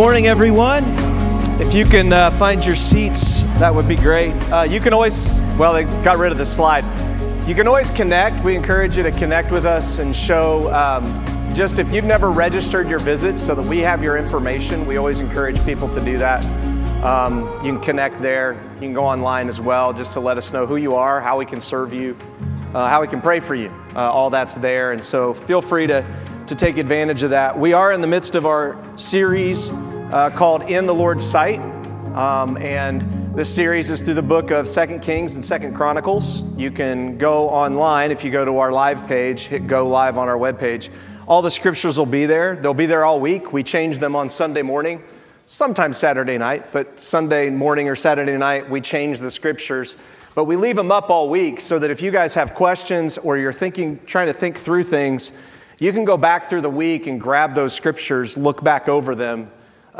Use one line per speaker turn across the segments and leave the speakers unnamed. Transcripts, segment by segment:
Morning, everyone. If you can uh, find your seats, that would be great. Uh, you can always, well, they got rid of the slide. You can always connect. We encourage you to connect with us and show. Um, just if you've never registered your visit so that we have your information, we always encourage people to do that. Um, you can connect there. You can go online as well just to let us know who you are, how we can serve you, uh, how we can pray for you. Uh, all that's there. And so feel free to to take advantage of that. We are in the midst of our series uh, called In the Lord's Sight. Um, and this series is through the book of Second Kings and Second Chronicles. You can go online if you go to our live page, hit go live on our webpage. All the scriptures will be there. They'll be there all week. We change them on Sunday morning, sometimes Saturday night, but Sunday morning or Saturday night, we change the scriptures. But we leave them up all week so that if you guys have questions or you're thinking, trying to think through things, you can go back through the week and grab those scriptures, look back over them,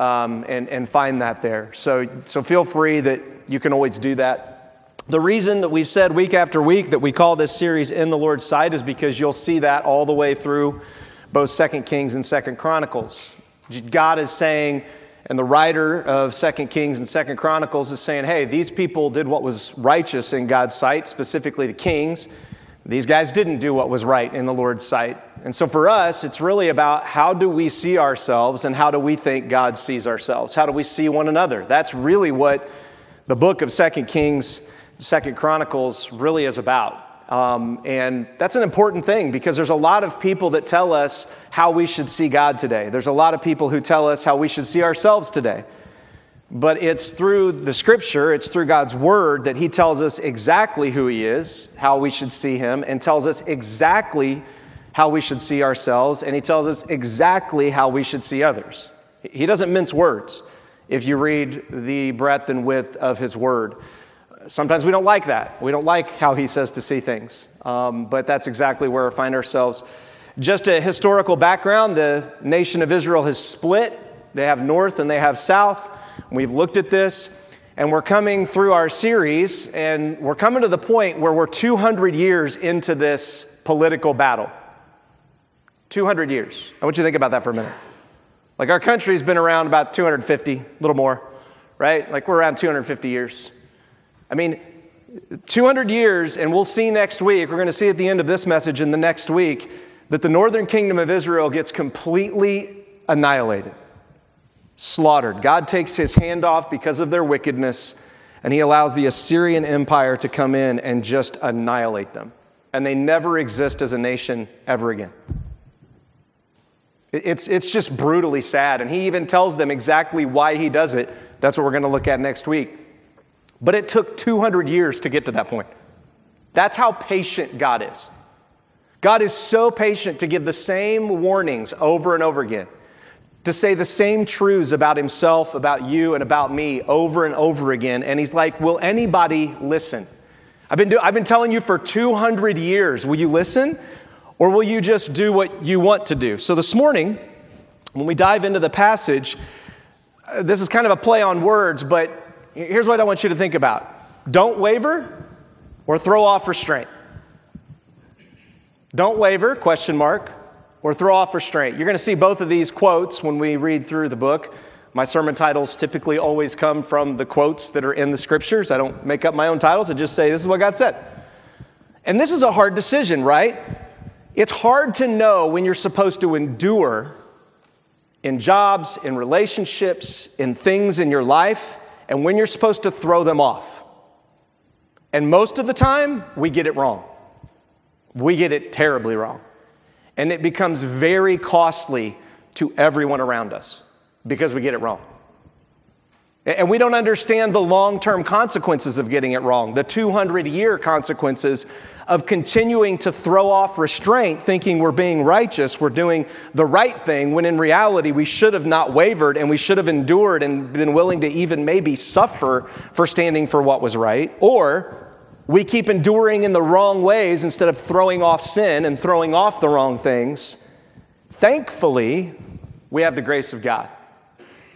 um, and, and find that there. So, so feel free that you can always do that. The reason that we've said week after week that we call this series In the Lord's Sight is because you'll see that all the way through both Second Kings and Second Chronicles. God is saying, and the writer of Second Kings and Second Chronicles is saying, hey, these people did what was righteous in God's sight, specifically the kings. These guys didn't do what was right in the Lord's sight. And so for us, it's really about how do we see ourselves and how do we think God sees ourselves? How do we see one another? That's really what the book of Second Kings, Second Chronicles really is about. Um, and that's an important thing because there's a lot of people that tell us how we should see God today. There's a lot of people who tell us how we should see ourselves today. But it's through the scripture, it's through God's word that He tells us exactly who He is, how we should see Him, and tells us exactly how we should see ourselves, and He tells us exactly how we should see others. He doesn't mince words if you read the breadth and width of His word. Sometimes we don't like that. We don't like how He says to see things, um, but that's exactly where we find ourselves. Just a historical background the nation of Israel has split, they have north and they have south. We've looked at this, and we're coming through our series, and we're coming to the point where we're 200 years into this political battle. 200 years. I want you to think about that for a minute. Like our country's been around about 250, a little more, right? Like we're around 250 years. I mean, 200 years, and we'll see next week, we're going to see at the end of this message in the next week, that the northern kingdom of Israel gets completely annihilated slaughtered. God takes his hand off because of their wickedness, and he allows the Assyrian Empire to come in and just annihilate them. And they never exist as a nation ever again. It's, it's just brutally sad. And he even tells them exactly why he does it. That's what we're going to look at next week. But it took 200 years to get to that point. That's how patient God is. God is so patient to give the same warnings over and over again to say the same truths about himself, about you, and about me over and over again. And he's like, Will anybody listen? I've been, do- I've been telling you for 200 years. Will you listen? Or will you just do what you want to do? So this morning, when we dive into the passage, uh, this is kind of a play on words, but here's what I want you to think about don't waver or throw off restraint. Don't waver, question mark or throw off restraint. You're going to see both of these quotes when we read through the book. My sermon titles typically always come from the quotes that are in the scriptures. I don't make up my own titles, I just say, this is what God said. And this is a hard decision, right? It's hard to know when you're supposed to endure in jobs, in relationships, in things in your life, and when you're supposed to throw them off. And most of the time, we get it wrong. We get it terribly wrong. And it becomes very costly to everyone around us because we get it wrong. And we don't understand the long term consequences of getting it wrong, the 200 year consequences of continuing to throw off restraint, thinking we're being righteous, we're doing the right thing, when in reality we should have not wavered and we should have endured and been willing to even maybe suffer for standing for what was right. Or we keep enduring in the wrong ways instead of throwing off sin and throwing off the wrong things. Thankfully, we have the grace of God.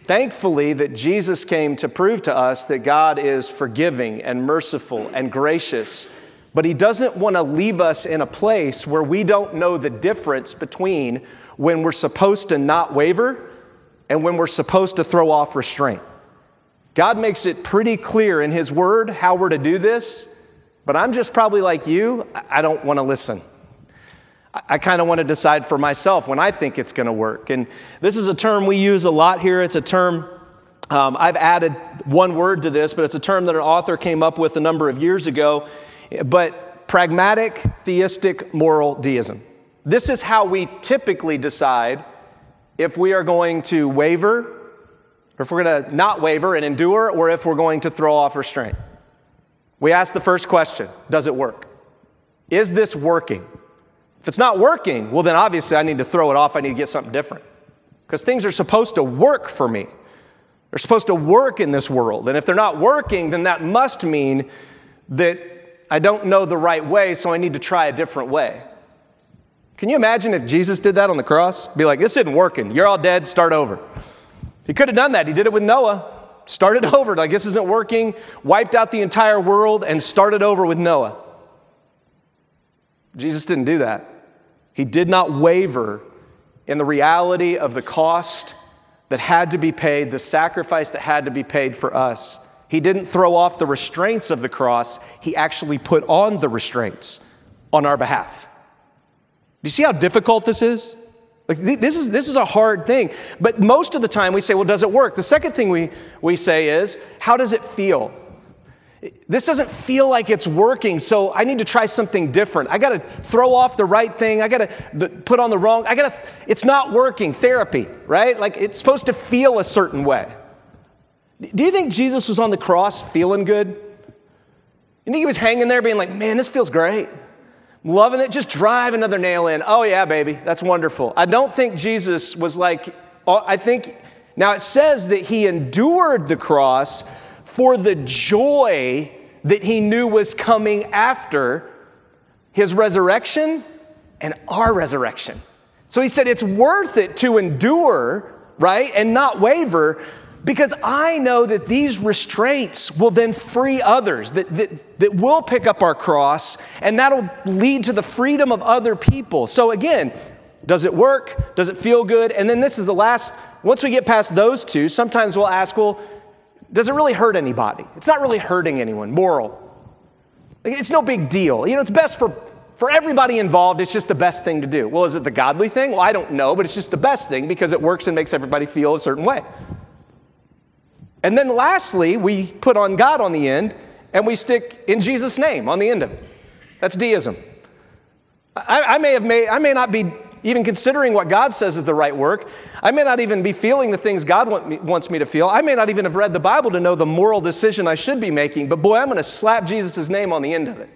Thankfully, that Jesus came to prove to us that God is forgiving and merciful and gracious, but He doesn't want to leave us in a place where we don't know the difference between when we're supposed to not waver and when we're supposed to throw off restraint. God makes it pretty clear in His Word how we're to do this, but I'm just probably like you, I don't want to listen. I kind of want to decide for myself when I think it's going to work. And this is a term we use a lot here. It's a term um, I've added one word to this, but it's a term that an author came up with a number of years ago. But pragmatic theistic moral deism. This is how we typically decide if we are going to waver, or if we're going to not waver and endure, or if we're going to throw off restraint. We ask the first question Does it work? Is this working? If it's not working, well, then obviously I need to throw it off. I need to get something different. Because things are supposed to work for me. They're supposed to work in this world. And if they're not working, then that must mean that I don't know the right way, so I need to try a different way. Can you imagine if Jesus did that on the cross? Be like, this isn't working. You're all dead, start over. He could have done that. He did it with Noah. Started over, like this isn't working, wiped out the entire world, and started over with Noah. Jesus didn't do that. He did not waver in the reality of the cost that had to be paid, the sacrifice that had to be paid for us. He didn't throw off the restraints of the cross, he actually put on the restraints on our behalf. Do you see how difficult this is? Like this is this is a hard thing. But most of the time we say, well, does it work? The second thing we, we say is, how does it feel? This doesn't feel like it's working, so I need to try something different. I got to throw off the right thing. I got to put on the wrong. I got to, it's not working. Therapy, right? Like it's supposed to feel a certain way. Do you think Jesus was on the cross feeling good? You think he was hanging there being like, man, this feels great? Loving it? Just drive another nail in. Oh, yeah, baby, that's wonderful. I don't think Jesus was like, oh, I think, now it says that he endured the cross for the joy that he knew was coming after his resurrection and our resurrection. So he said, It's worth it to endure, right, and not waver because I know that these restraints will then free others, that, that, that will pick up our cross, and that'll lead to the freedom of other people. So again, does it work? Does it feel good? And then this is the last, once we get past those two, sometimes we'll ask, well, does it really hurt anybody? It's not really hurting anyone, moral. It's no big deal. You know, it's best for, for everybody involved. It's just the best thing to do. Well, is it the godly thing? Well, I don't know, but it's just the best thing because it works and makes everybody feel a certain way. And then lastly, we put on God on the end and we stick in Jesus' name on the end of it. That's deism. I, I may have made, I may not be even considering what God says is the right work. I may not even be feeling the things God want me, wants me to feel. I may not even have read the Bible to know the moral decision I should be making, but boy, I'm going to slap Jesus' name on the end of it.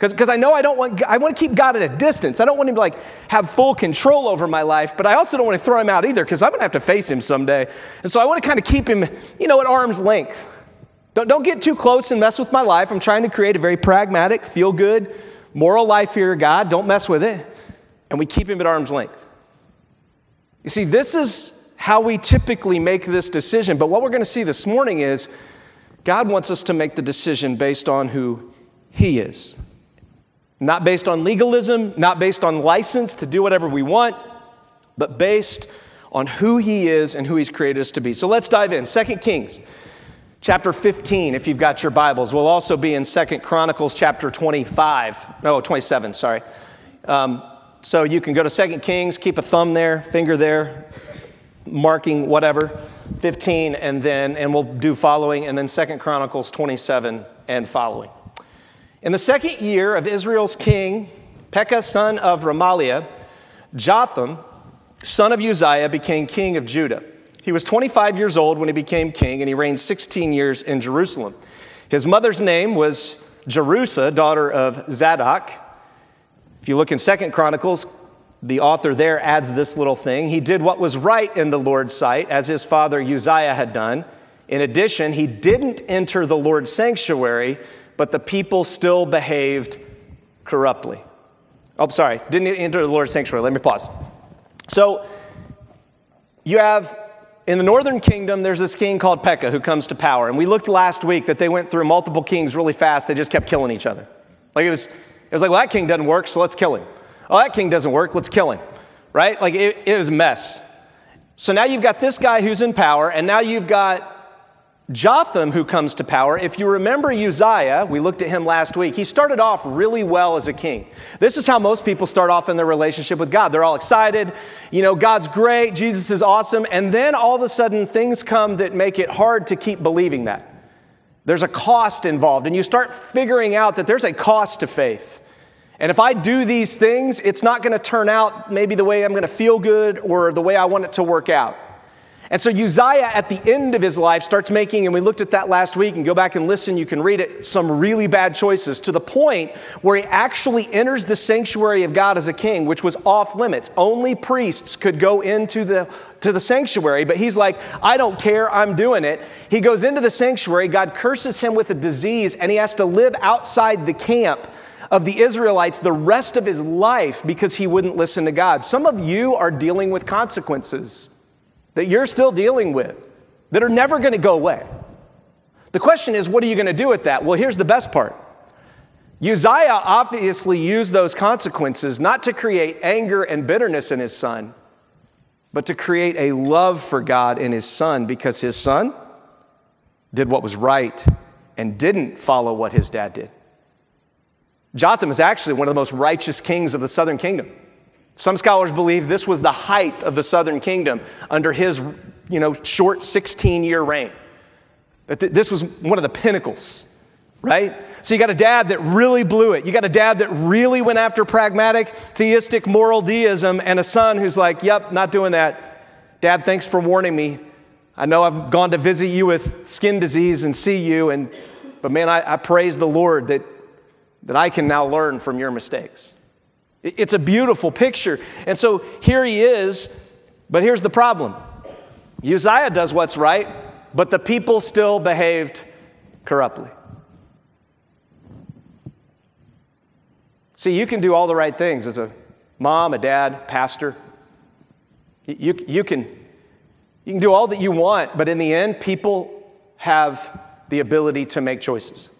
Because I know I don't want, I want to keep God at a distance. I don't want him to like have full control over my life, but I also don't want to throw him out either because I'm going to have to face him someday. And so I want to kind of keep him, you know, at arm's length. Don't, don't get too close and mess with my life. I'm trying to create a very pragmatic, feel good, moral life here, God. Don't mess with it and we keep him at arm's length. You see, this is how we typically make this decision. But what we're going to see this morning is God wants us to make the decision based on who he is. Not based on legalism, not based on license to do whatever we want, but based on who he is and who he's created us to be. So let's dive in. Second Kings chapter 15 if you've got your Bibles. We'll also be in Second Chronicles chapter 25. No, 27, sorry. Um, so you can go to 2 Kings, keep a thumb there, finger there, marking whatever, 15, and then, and we'll do following, and then 2 Chronicles 27 and following. In the second year of Israel's king, Pekah, son of Remaliah, Jotham, son of Uzziah, became king of Judah. He was 25 years old when he became king, and he reigned 16 years in Jerusalem. His mother's name was Jerusha, daughter of Zadok. If you look in Second Chronicles, the author there adds this little thing. He did what was right in the Lord's sight, as his father Uzziah had done. In addition, he didn't enter the Lord's sanctuary, but the people still behaved corruptly. Oh, sorry, didn't enter the Lord's sanctuary. Let me pause. So, you have in the northern kingdom, there's this king called Pekah who comes to power. And we looked last week that they went through multiple kings really fast. They just kept killing each other. Like it was, it was like, well, that king doesn't work, so let's kill him. Oh, that king doesn't work, let's kill him. Right? Like it, it was a mess. So now you've got this guy who's in power, and now you've got Jotham who comes to power. If you remember Uzziah, we looked at him last week, he started off really well as a king. This is how most people start off in their relationship with God. They're all excited, you know, God's great, Jesus is awesome, and then all of a sudden things come that make it hard to keep believing that. There's a cost involved, and you start figuring out that there's a cost to faith. And if I do these things, it's not going to turn out maybe the way I'm going to feel good or the way I want it to work out. And so Uzziah, at the end of his life, starts making, and we looked at that last week, and go back and listen, you can read it, some really bad choices to the point where he actually enters the sanctuary of God as a king, which was off limits. Only priests could go into the, to the sanctuary, but he's like, I don't care, I'm doing it. He goes into the sanctuary, God curses him with a disease, and he has to live outside the camp of the Israelites the rest of his life because he wouldn't listen to God. Some of you are dealing with consequences that you're still dealing with that are never going to go away. The question is, what are you going to do with that? Well, here's the best part. Uzziah obviously used those consequences not to create anger and bitterness in his son, but to create a love for God in his son because his son did what was right and didn't follow what his dad did. Jotham is actually one of the most righteous kings of the southern kingdom. Some scholars believe this was the height of the southern kingdom under his you know, short 16 year reign. That this was one of the pinnacles, right? So you got a dad that really blew it. You got a dad that really went after pragmatic, theistic, moral deism, and a son who's like, yep, not doing that. Dad, thanks for warning me. I know I've gone to visit you with skin disease and see you, and, but man, I, I praise the Lord that, that I can now learn from your mistakes. It's a beautiful picture. And so here he is, but here's the problem Uzziah does what's right, but the people still behaved corruptly. See, you can do all the right things as a mom, a dad, pastor. You, you, can, you can do all that you want, but in the end, people have the ability to make choices.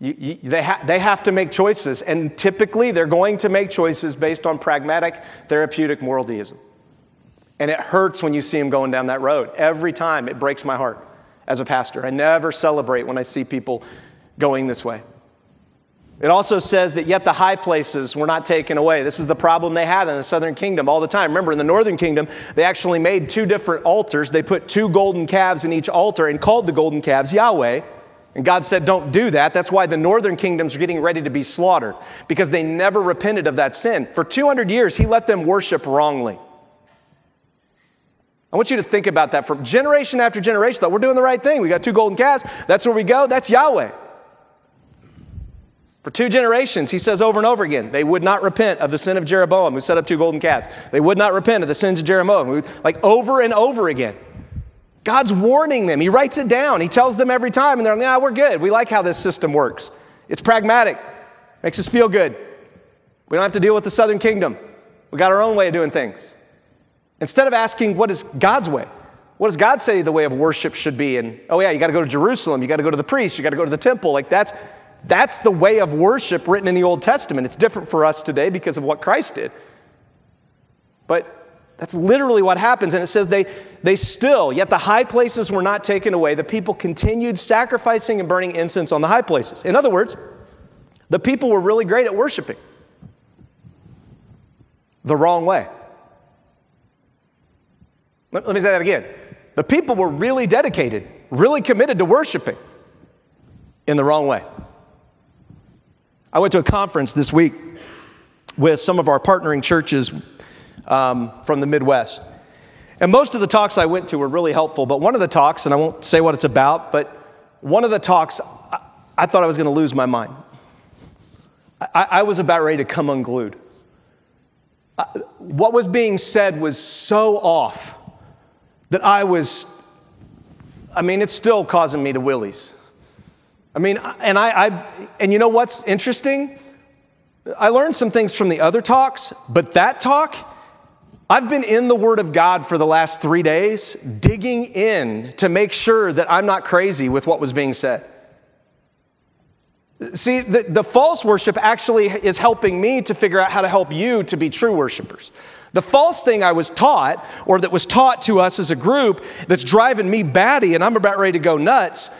You, you, they, ha- they have to make choices, and typically they're going to make choices based on pragmatic, therapeutic moral deism. And it hurts when you see them going down that road. Every time it breaks my heart as a pastor. I never celebrate when I see people going this way. It also says that yet the high places were not taken away. This is the problem they had in the southern kingdom all the time. Remember, in the northern kingdom, they actually made two different altars. They put two golden calves in each altar and called the golden calves Yahweh. And God said, Don't do that. That's why the northern kingdoms are getting ready to be slaughtered, because they never repented of that sin. For 200 years, He let them worship wrongly. I want you to think about that from generation after generation. Thought we're doing the right thing. We got two golden calves. That's where we go. That's Yahweh. For two generations, he says over and over again, they would not repent of the sin of Jeroboam, who set up two golden calves. They would not repent of the sins of Jeroboam, like over and over again. God's warning them. He writes it down. He tells them every time, and they're like, yeah, we're good. We like how this system works. It's pragmatic, makes us feel good. We don't have to deal with the southern kingdom. We got our own way of doing things. Instead of asking, what is God's way? What does God say the way of worship should be? And oh, yeah, you got to go to Jerusalem, you got to go to the priest, you got to go to the temple. Like that's, that's the way of worship written in the Old Testament. It's different for us today because of what Christ did. But that's literally what happens. And it says they, they still, yet the high places were not taken away. The people continued sacrificing and burning incense on the high places. In other words, the people were really great at worshiping the wrong way. Let, let me say that again. The people were really dedicated, really committed to worshiping in the wrong way. I went to a conference this week with some of our partnering churches um, from the Midwest. And most of the talks I went to were really helpful, but one of the talks, and I won't say what it's about, but one of the talks, I, I thought I was going to lose my mind. I, I, was about ready to come unglued. I, what was being said was so off that I was, I mean, it's still causing me to willies. I mean, and I, I and you know what's interesting? I learned some things from the other talks, but that talk, I've been in the Word of God for the last three days, digging in to make sure that I'm not crazy with what was being said. See, the, the false worship actually is helping me to figure out how to help you to be true worshipers. The false thing I was taught, or that was taught to us as a group, that's driving me batty and I'm about ready to go nuts,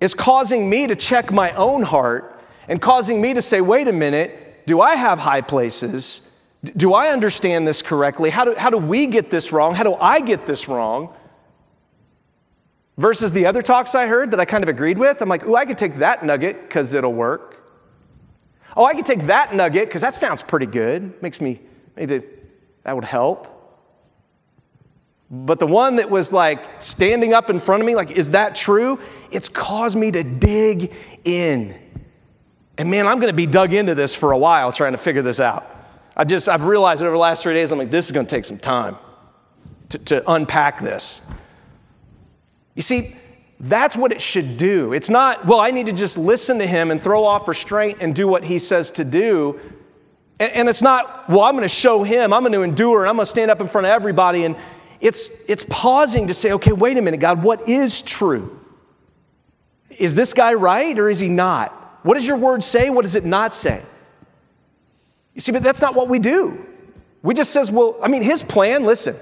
is causing me to check my own heart and causing me to say, wait a minute, do I have high places? Do I understand this correctly? How do, how do we get this wrong? How do I get this wrong? Versus the other talks I heard that I kind of agreed with, I'm like, ooh, I could take that nugget because it'll work. Oh, I could take that nugget because that sounds pretty good. Makes me, maybe that would help. But the one that was like standing up in front of me, like, is that true? It's caused me to dig in. And man, I'm going to be dug into this for a while trying to figure this out. I've just, I've realized over the last three days, I'm like, this is going to take some time to, to unpack this. You see, that's what it should do. It's not, well, I need to just listen to him and throw off restraint and do what he says to do. And, and it's not, well, I'm going to show him, I'm going to endure, and I'm going to stand up in front of everybody. And it's, it's pausing to say, okay, wait a minute, God, what is true? Is this guy right or is he not? What does your word say? What does it not say? You see, but that's not what we do. We just says, well, I mean, his plan, listen,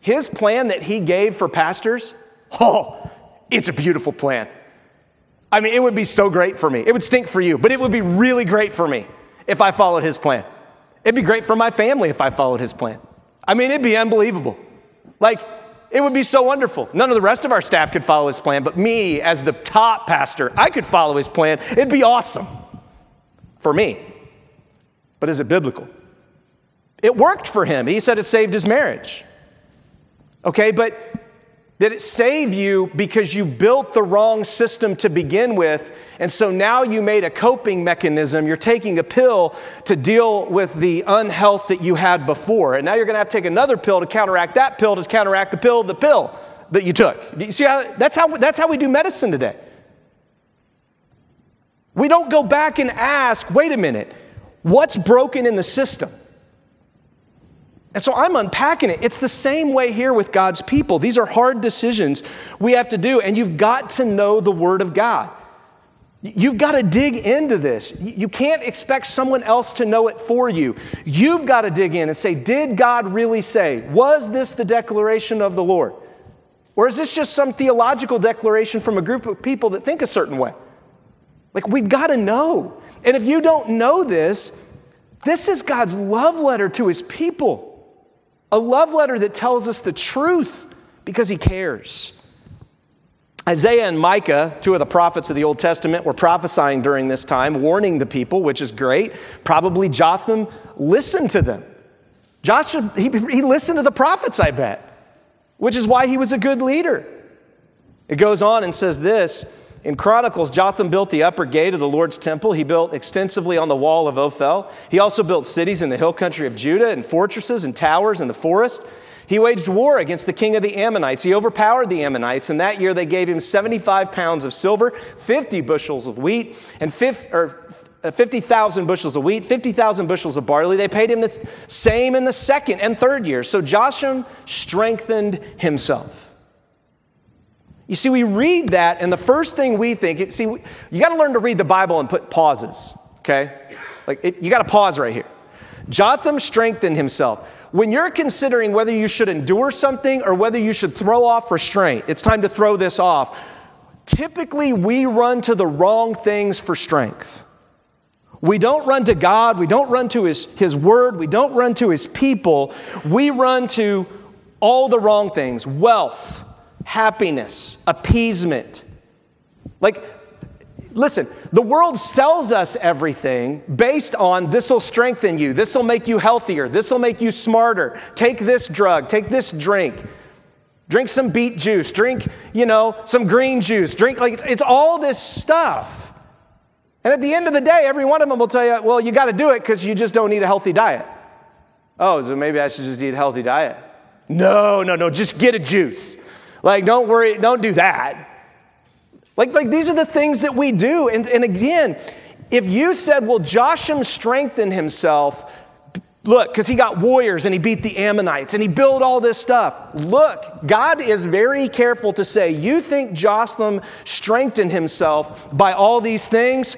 his plan that he gave for pastors, oh, it's a beautiful plan. I mean, it would be so great for me. It would stink for you, but it would be really great for me if I followed his plan. It'd be great for my family if I followed his plan. I mean, it'd be unbelievable. Like, it would be so wonderful. None of the rest of our staff could follow his plan, but me, as the top pastor, I could follow his plan. It'd be awesome for me. But is it biblical? It worked for him. He said it saved his marriage. Okay, but did it save you because you built the wrong system to begin with? And so now you made a coping mechanism. You're taking a pill to deal with the unhealth that you had before. And now you're going to have to take another pill to counteract that pill to counteract the pill, the pill that you took. You see how that's how that's how we do medicine today. We don't go back and ask, wait a minute, what's broken in the system? And so I'm unpacking it. It's the same way here with God's people. These are hard decisions we have to do, and you've got to know the Word of God. You've got to dig into this. You can't expect someone else to know it for you. You've got to dig in and say, Did God really say? Was this the declaration of the Lord? Or is this just some theological declaration from a group of people that think a certain way? Like, we've got to know. And if you don't know this, this is God's love letter to his people. A love letter that tells us the truth because he cares. Isaiah and Micah, two of the prophets of the Old Testament, were prophesying during this time, warning the people, which is great. Probably Jotham listened to them. Joshua, he, he listened to the prophets, I bet, which is why he was a good leader. It goes on and says this in Chronicles, Jotham built the upper gate of the Lord's temple. He built extensively on the wall of Ophel. He also built cities in the hill country of Judah and fortresses and towers in the forest. He waged war against the king of the Ammonites. He overpowered the Ammonites, and that year they gave him 75 pounds of silver, 50 bushels of wheat, and uh, 50,000 bushels of wheat, 50,000 bushels of barley. They paid him the same in the second and third year. So Jotham strengthened himself. You see, we read that, and the first thing we think, see, you got to learn to read the Bible and put pauses, okay? Like, it, you got to pause right here. Jotham strengthened himself. When you're considering whether you should endure something or whether you should throw off restraint, it's time to throw this off. Typically, we run to the wrong things for strength. We don't run to God, we don't run to His, His Word, we don't run to His people. We run to all the wrong things wealth, happiness, appeasement. Like, listen, the world sells us everything based on this will strengthen you, this will make you healthier, this will make you smarter. Take this drug, take this drink. Drink some beet juice, drink, you know, some green juice, drink like it's all this stuff. And at the end of the day, every one of them will tell you, well, you got to do it because you just don't eat a healthy diet. Oh, so maybe I should just eat a healthy diet. No, no, no, just get a juice. Like, don't worry, don't do that. Like, like these are the things that we do. And, and again, if you said, well, Jotham strengthened himself, look, because he got warriors and he beat the Ammonites and he built all this stuff. Look, God is very careful to say, you think Jotham strengthened himself by all these things?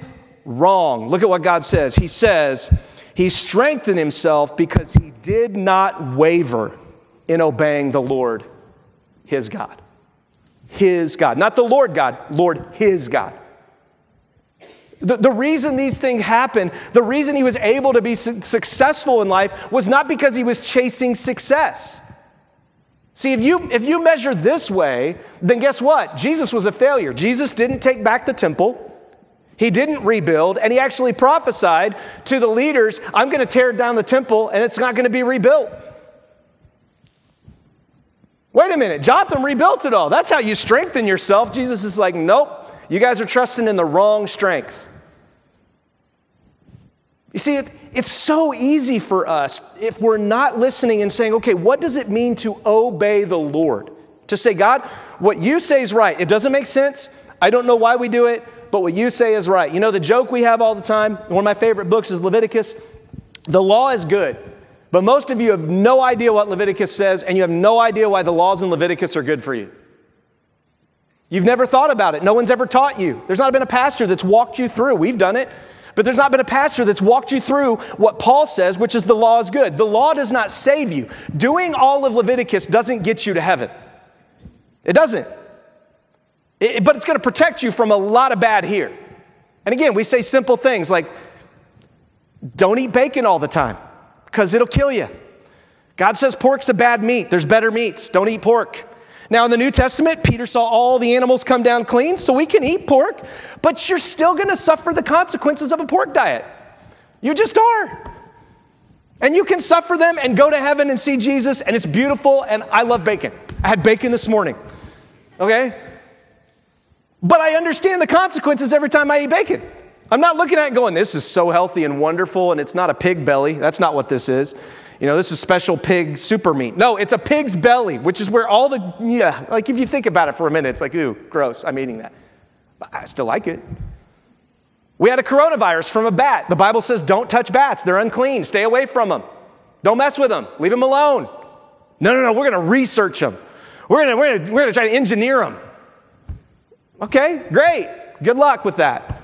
wrong. Look at what God says. He says, He strengthened himself because he did not waver in obeying the Lord, his God. His God. Not the Lord God, Lord, his God. The, the reason these things happen, the reason he was able to be su- successful in life was not because he was chasing success. See, if you, if you measure this way, then guess what? Jesus was a failure. Jesus didn't take back the temple. He didn't rebuild, and he actually prophesied to the leaders, I'm going to tear down the temple and it's not going to be rebuilt. Wait a minute, Jotham rebuilt it all. That's how you strengthen yourself. Jesus is like, nope, you guys are trusting in the wrong strength. You see, it, it's so easy for us if we're not listening and saying, okay, what does it mean to obey the Lord? To say, God, what you say is right. It doesn't make sense. I don't know why we do it but what you say is right. You know, the joke we have all the time, one of my favorite books is Leviticus. The law is good, but most of you have no idea what Leviticus says, and you have no idea why the laws in Leviticus are good for you. You've never thought about it. No one's ever taught you. There's not been a pastor that's walked you through. We've done it. But there's not been a pastor that's walked you through what Paul says, which is the law is good. The law does not save you. Doing all of Leviticus doesn't get you to heaven. It doesn't. It, but it's going to protect you from a lot of bad here. And again, we say simple things like don't eat bacon all the time because it'll kill you. God says pork's a bad meat. There's better meats. Don't eat pork. Now, in the New Testament, Peter saw all the animals come down clean, so we can eat pork, but you're still going to suffer the consequences of a pork diet. You just are. And you can suffer them and go to heaven and see Jesus, and it's beautiful, and I love bacon. I had bacon this morning. Okay? But I understand the consequences every time I eat bacon. I'm not looking at it going, this is so healthy and wonderful, and it's not a pig belly. That's not what this is. You know, this is special pig super meat. No, it's a pig's belly, which is where all the, yeah, like if you think about it for a minute, it's like, ooh, gross, I'm eating that. But I still like it. We had a coronavirus from a bat. The Bible says don't touch bats, they're unclean, stay away from them. Don't mess with them, leave them alone. No, no, no, we're gonna research them. We're gonna, we're gonna, we're gonna try to engineer them. Okay, great. Good luck with that.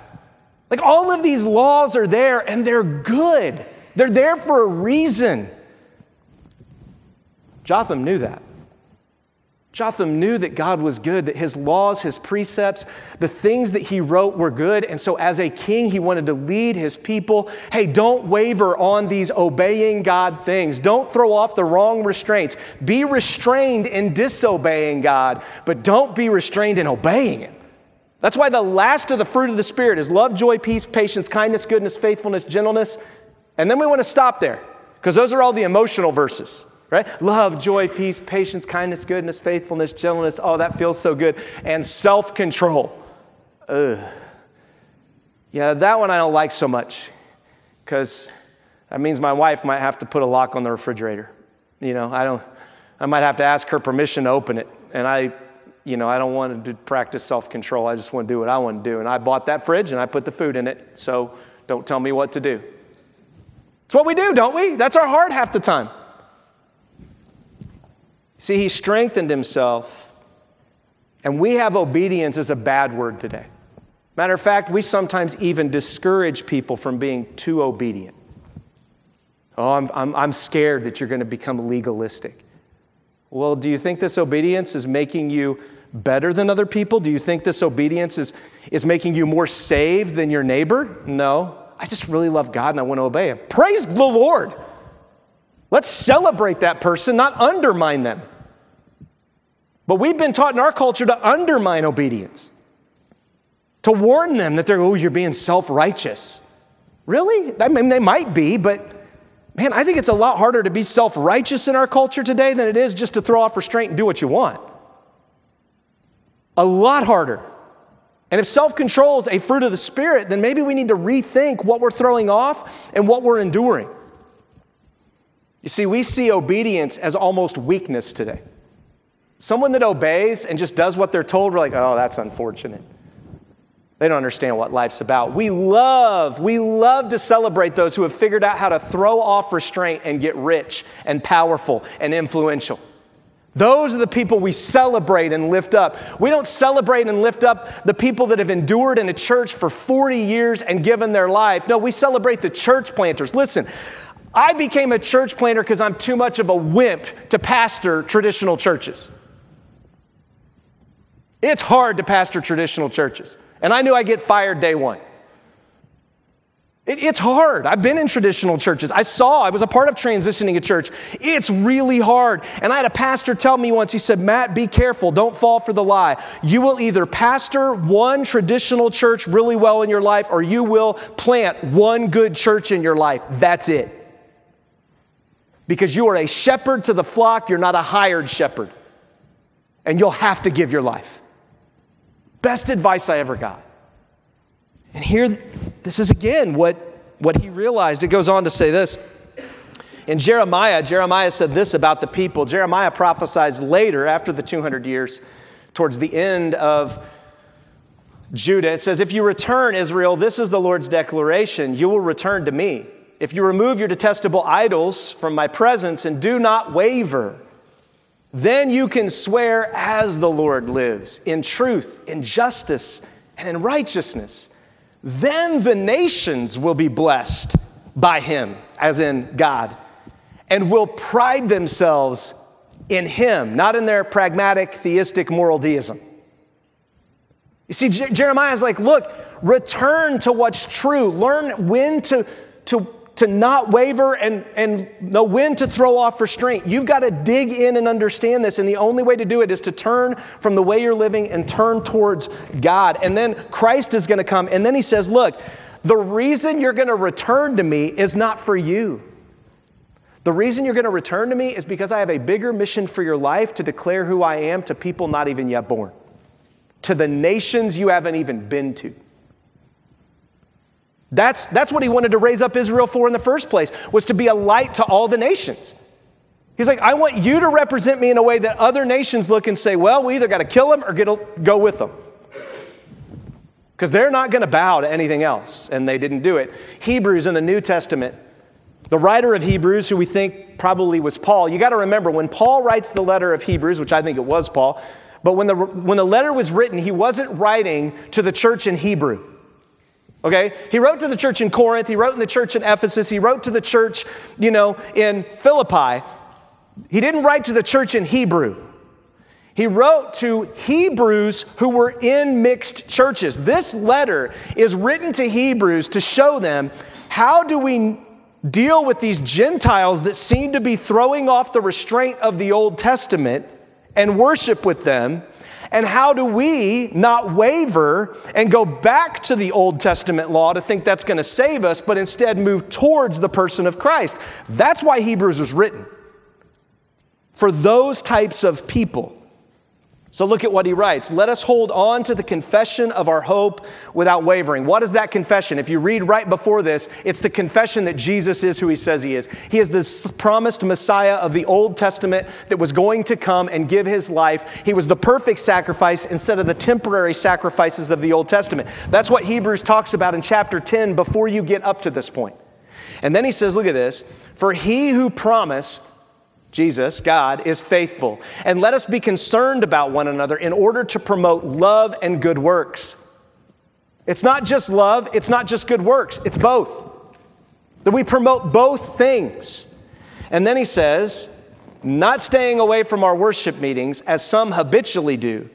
Like all of these laws are there and they're good. They're there for a reason. Jotham knew that. Jotham knew that God was good, that his laws, his precepts, the things that he wrote were good. And so, as a king, he wanted to lead his people. Hey, don't waver on these obeying God things. Don't throw off the wrong restraints. Be restrained in disobeying God, but don't be restrained in obeying Him. That's why the last of the fruit of the Spirit is love, joy, peace, patience, kindness, goodness, faithfulness, gentleness. And then we want to stop there because those are all the emotional verses, right? Love, joy, peace, patience, kindness, goodness, faithfulness, gentleness. Oh, that feels so good. And self control. Yeah, that one I don't like so much because that means my wife might have to put a lock on the refrigerator. You know, I don't, I might have to ask her permission to open it. And I you know, I don't want to practice self control. I just want to do what I want to do. And I bought that fridge and I put the food in it. So don't tell me what to do. It's what we do, don't we? That's our heart half the time. See, he strengthened himself, and we have obedience as a bad word today. Matter of fact, we sometimes even discourage people from being too obedient. Oh, I'm, I'm, I'm scared that you're going to become legalistic. Well, do you think this obedience is making you better than other people? Do you think this obedience is, is making you more saved than your neighbor? No. I just really love God and I want to obey Him. Praise the Lord. Let's celebrate that person, not undermine them. But we've been taught in our culture to undermine obedience, to warn them that they're, oh, you're being self righteous. Really? I mean, they might be, but man, I think it's a lot harder to be self righteous in our culture today than it is just to throw off restraint and do what you want. A lot harder. And if self control is a fruit of the Spirit, then maybe we need to rethink what we're throwing off and what we're enduring. You see, we see obedience as almost weakness today. Someone that obeys and just does what they're told, we're like, oh, that's unfortunate. They don't understand what life's about. We love, we love to celebrate those who have figured out how to throw off restraint and get rich and powerful and influential. Those are the people we celebrate and lift up. We don't celebrate and lift up the people that have endured in a church for 40 years and given their life. No, we celebrate the church planters. Listen, I became a church planter because I'm too much of a wimp to pastor traditional churches. It's hard to pastor traditional churches. And I knew I'd get fired day one. It, it's hard. I've been in traditional churches. I saw, I was a part of transitioning a church. It's really hard. And I had a pastor tell me once, he said, Mat, be careful. Don't fall for the lie. You will either pastor one traditional church really well in your life, or you will plant one good church in your life. That's it. Because you are a shepherd to the flock, you're not a hired shepherd. And you'll have to give your life. Best advice I ever got. And here, this is again what, what he realized. It goes on to say this. In Jeremiah, Jeremiah said this about the people. Jeremiah prophesies later, after the 200 years, towards the end of Judah. It says, If you return, Israel, this is the Lord's declaration, you will return to me. If you remove your detestable idols from my presence and do not waver, then you can swear as the Lord lives, in truth, in justice, and in righteousness. Then the nations will be blessed by him, as in God, and will pride themselves in him, not in their pragmatic, theistic moral deism. You see, Jeremiah is like, look, return to what's true. Learn when to, to, to not waver and, and know when to throw off restraint. You've got to dig in and understand this. And the only way to do it is to turn from the way you're living and turn towards God. And then Christ is going to come. And then he says, Look, the reason you're going to return to me is not for you. The reason you're going to return to me is because I have a bigger mission for your life to declare who I am to people not even yet born, to the nations you haven't even been to. That's, that's what he wanted to raise up Israel for in the first place, was to be a light to all the nations. He's like, I want you to represent me in a way that other nations look and say, well, we either got to kill them or get a, go with them. Because they're not going to bow to anything else, and they didn't do it. Hebrews in the New Testament, the writer of Hebrews, who we think probably was Paul, you got to remember when Paul writes the letter of Hebrews, which I think it was Paul, but when the, when the letter was written, he wasn't writing to the church in Hebrew. Okay? He wrote to the church in Corinth, he wrote in the church in Ephesus, he wrote to the church, you know, in Philippi. He didn't write to the church in Hebrew. He wrote to Hebrews who were in mixed churches. This letter is written to Hebrews to show them how do we deal with these Gentiles that seem to be throwing off the restraint of the Old Testament and worship with them and how do we not waver and go back to the Old Testament law to think that's going to save us, but instead move towards the person of Christ? That's why Hebrews was written. For those types of people. So look at what he writes. Let us hold on to the confession of our hope without wavering. What is that confession? If you read right before this, it's the confession that Jesus is who he says he is. He is the promised Messiah of the Old Testament that was going to come and give his life. He was the perfect sacrifice instead of the temporary sacrifices of the Old Testament. That's what Hebrews talks about in chapter 10 before you get up to this point. And then he says, look at this, for he who promised Jesus, God, is faithful. And let us be concerned about one another in order to promote love and good works. It's not just love, it's not just good works, it's both. That we promote both things. And then he says, not staying away from our worship meetings as some habitually do,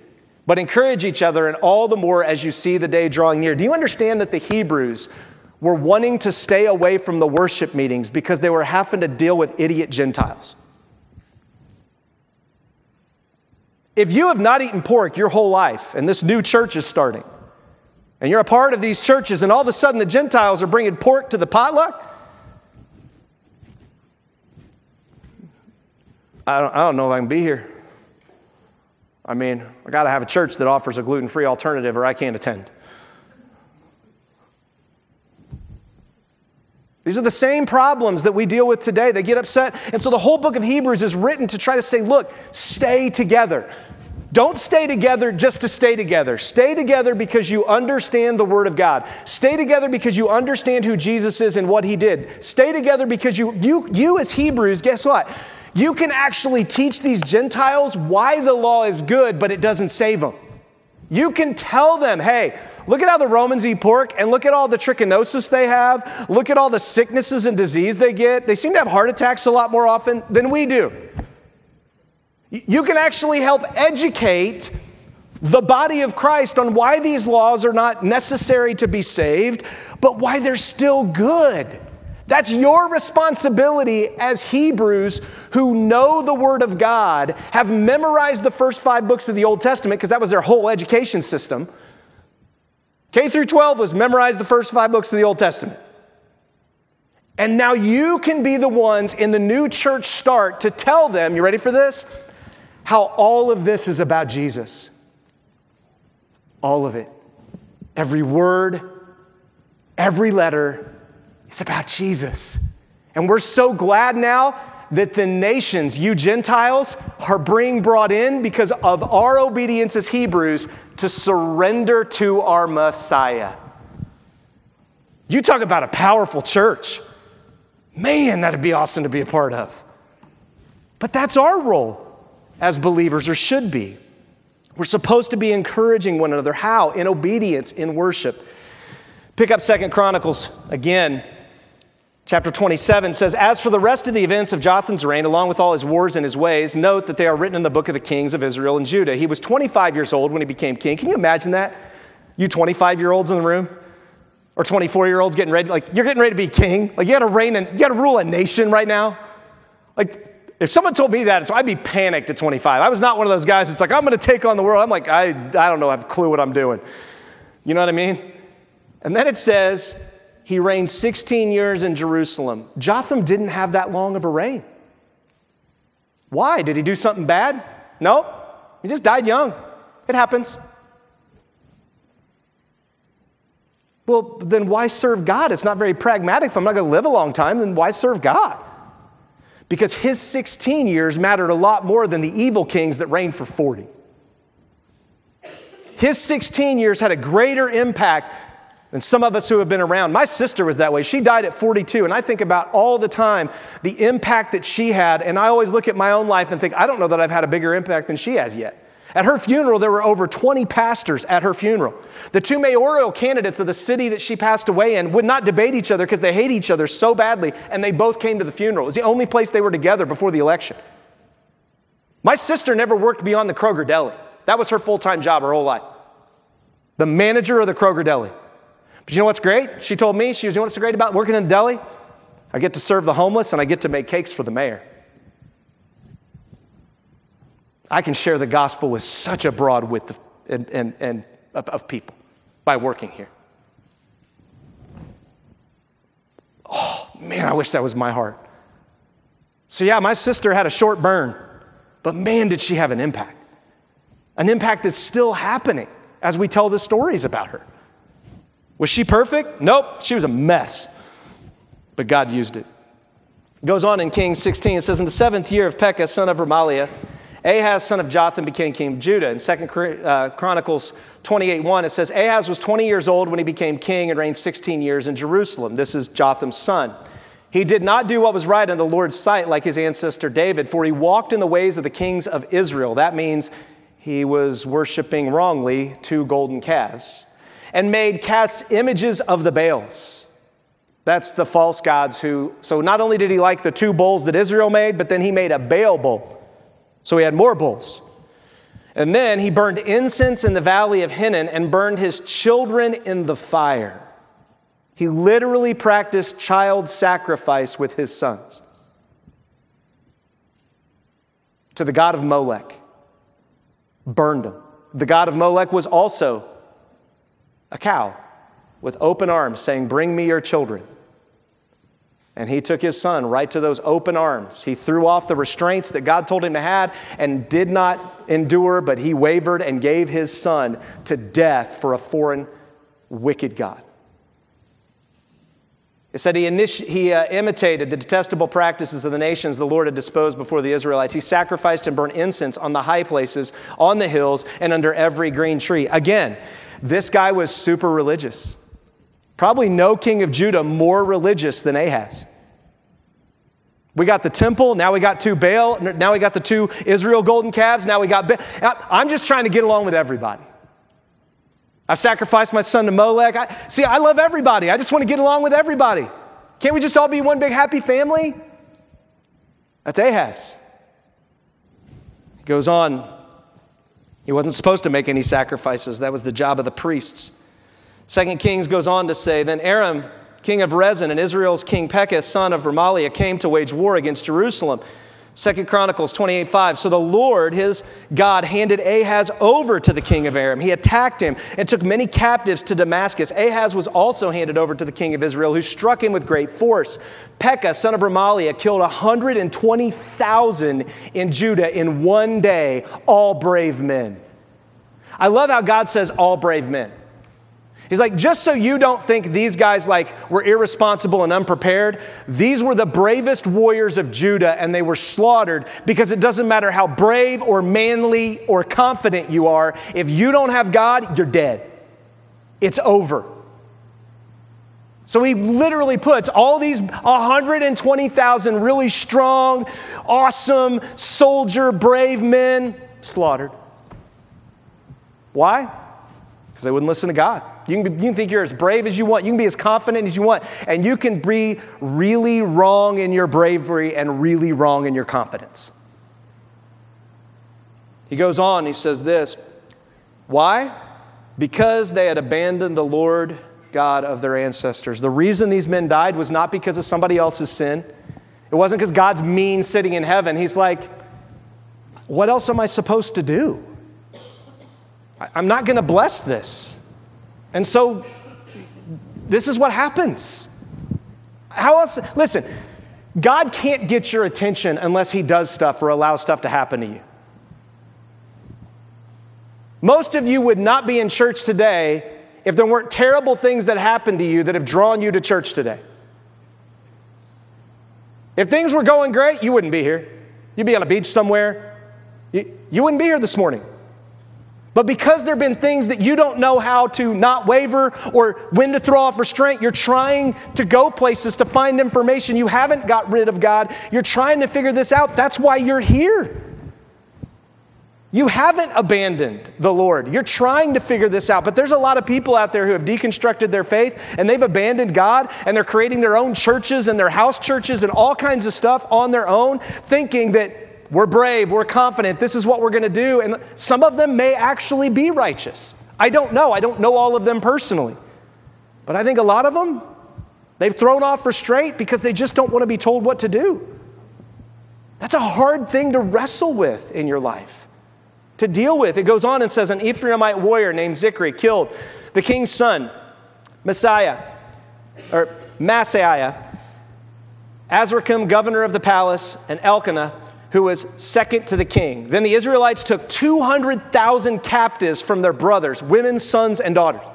but encourage each other, and all the more as you see the day drawing near. Do you understand that the Hebrews were wanting to stay away from the worship meetings because they were having to deal with idiot Gentiles? If you have not eaten pork your whole life and this new church is starting, and you're a part of these churches, and all of a sudden the Gentiles are bringing pork to the potluck, I don't, I don't know if I can be here. I mean, I got to have a church that offers a gluten free alternative or I can't attend. These are the same problems that we deal with today. They get upset. And so the whole book of Hebrews is written to try to say, look, stay together. Don't stay together just to stay together. Stay together because you understand the Word of God. Stay together because you understand who Jesus is and what He did. Stay together because you, you, you as Hebrews, guess what? You can actually teach these Gentiles why the law is good, but it doesn't save them. You can tell them, hey, look at how the Romans eat pork and look at all the trichinosis they have. Look at all the sicknesses and disease they get. They seem to have heart attacks a lot more often than we do. You can actually help educate the body of Christ on why these laws are not necessary to be saved, but why they're still good. That's your responsibility as Hebrews who know the Word of God, have memorized the first five books of the Old Testament, because that was their whole education system. K through 12 was memorize the first five books of the Old Testament. And now you can be the ones in the new church start to tell them, you ready for this? How all of this is about Jesus. All of it. Every word, every letter, it's about Jesus. And we're so glad now that the nations, you Gentiles, are being brought in because of our obedience as Hebrews to surrender to our Messiah. You talk about a powerful church. Man, that'd be awesome to be a part of. But that's our role as believers, or should be. We're supposed to be encouraging one another. How? In obedience, in worship. Pick up Second Chronicles again. Chapter 27 says, As for the rest of the events of Jotham's reign, along with all his wars and his ways, note that they are written in the book of the kings of Israel and Judah. He was 25 years old when he became king. Can you imagine that? You 25 year olds in the room? Or 24 year olds getting ready, like you're getting ready to be king. Like you gotta reign and you gotta rule a nation right now. Like if someone told me that, I'd be panicked at 25. I was not one of those guys that's like, I'm gonna take on the world. I'm like, I, I don't know, I have a clue what I'm doing. You know what I mean? And then it says, he reigned 16 years in Jerusalem. Jotham didn't have that long of a reign. Why? Did he do something bad? No, he just died young. It happens. Well, then why serve God? It's not very pragmatic. If I'm not going to live a long time, then why serve God? Because his 16 years mattered a lot more than the evil kings that reigned for 40. His 16 years had a greater impact and some of us who have been around. My sister was that way. She died at 42, and I think about all the time the impact that she had. And I always look at my own life and think, I don't know that I've had a bigger impact than she has yet. At her funeral, there were over 20 pastors at her funeral. The two mayoral candidates of the city that she passed away in would not debate each other because they hate each other so badly, and they both came to the funeral. It was the only place they were together before the election. My sister never worked beyond the Kroger Deli. That was her full time job her whole life. The manager of the Kroger Deli. But you know what's great? She told me, she was, you know what's great about working in the deli? I get to serve the homeless and I get to make cakes for the mayor. I can share the gospel with such a broad width of, and, and, and, of people by working here. Oh, man, I wish that was my heart. So, yeah, my sister had a short burn, but man, did she have an impact. An impact that's still happening as we tell the stories about her. Was she perfect? Nope, she was a mess. But God used it. it goes on in Kings 16, it says, In the seventh year of Pekah, son of Remaliah, Ahaz, son of Jotham, became king of Judah. In 2 uh, Chronicles 28 1, it says, Ahaz was 20 years old when he became king and reigned 16 years in Jerusalem. This is Jotham's son. He did not do what was right in the Lord's sight like his ancestor David, for he walked in the ways of the kings of Israel. That means he was worshiping wrongly two golden calves and made cast images of the Baals. That's the false gods who, so not only did he like the two bulls that Israel made, but then he made a Baal bull. So he had more bulls. And then he burned incense in the valley of Hinnom and burned his children in the fire. He literally practiced child sacrifice with his sons to the god of Molech, burned them. The god of Molech was also a cow with open arms saying, Bring me your children. And he took his son right to those open arms. He threw off the restraints that God told him to have and did not endure, but he wavered and gave his son to death for a foreign, wicked God. It said he, he uh, imitated the detestable practices of the nations the Lord had disposed before the Israelites. He sacrificed and burned incense on the high places, on the hills, and under every green tree. Again, this guy was super religious. Probably no king of Judah more religious than Ahaz. We got the temple, now we got two Baal, now we got the two Israel golden calves, now we got. Ba- I'm just trying to get along with everybody. I've sacrificed my son to Molech. I, see, I love everybody. I just want to get along with everybody. Can't we just all be one big happy family? That's Ahaz. He goes on. He wasn't supposed to make any sacrifices. That was the job of the priests. Second Kings goes on to say, Then Aram king of Rezin, and Israel's king Pekah, son of Remaliah, came to wage war against Jerusalem. Second Chronicles 28 5. So the Lord, his God, handed Ahaz over to the king of Aram. He attacked him and took many captives to Damascus. Ahaz was also handed over to the king of Israel, who struck him with great force. Pekah, son of Remaliah, killed 120,000 in Judah in one day, all brave men. I love how God says, all brave men. He's like, just so you don't think these guys like were irresponsible and unprepared, these were the bravest warriors of Judah and they were slaughtered because it doesn't matter how brave or manly or confident you are, if you don't have God, you're dead. It's over. So he literally puts all these 120,000 really strong, awesome, soldier, brave men slaughtered. Why? Because they wouldn't listen to God. You can, you can think you're as brave as you want. You can be as confident as you want. And you can be really wrong in your bravery and really wrong in your confidence. He goes on, he says this Why? Because they had abandoned the Lord God of their ancestors. The reason these men died was not because of somebody else's sin. It wasn't because God's mean sitting in heaven. He's like, what else am I supposed to do? I'm not going to bless this. And so this is what happens. How else? Listen, God can't get your attention unless He does stuff or allows stuff to happen to you. Most of you would not be in church today if there weren't terrible things that happened to you that have drawn you to church today. If things were going great, you wouldn't be here. You'd be on a beach somewhere. You, you wouldn't be here this morning. But because there have been things that you don't know how to not waver or when to throw off restraint, you're trying to go places to find information. You haven't got rid of God. You're trying to figure this out. That's why you're here. You haven't abandoned the Lord. You're trying to figure this out. But there's a lot of people out there who have deconstructed their faith and they've abandoned God and they're creating their own churches and their house churches and all kinds of stuff on their own, thinking that we're brave, we're confident, this is what we're going to do. And some of them may actually be righteous. I don't know. I don't know all of them personally. But I think a lot of them, they've thrown off restraint because they just don't want to be told what to do. That's a hard thing to wrestle with in your life, to deal with. It goes on and says, An Ephraimite warrior named Zikri killed the king's son, Messiah, or Maaseiah, Azrikam, governor of the palace, and Elkanah, who was second to the king. Then the Israelites took 200,000 captives from their brothers, women, sons, and daughters.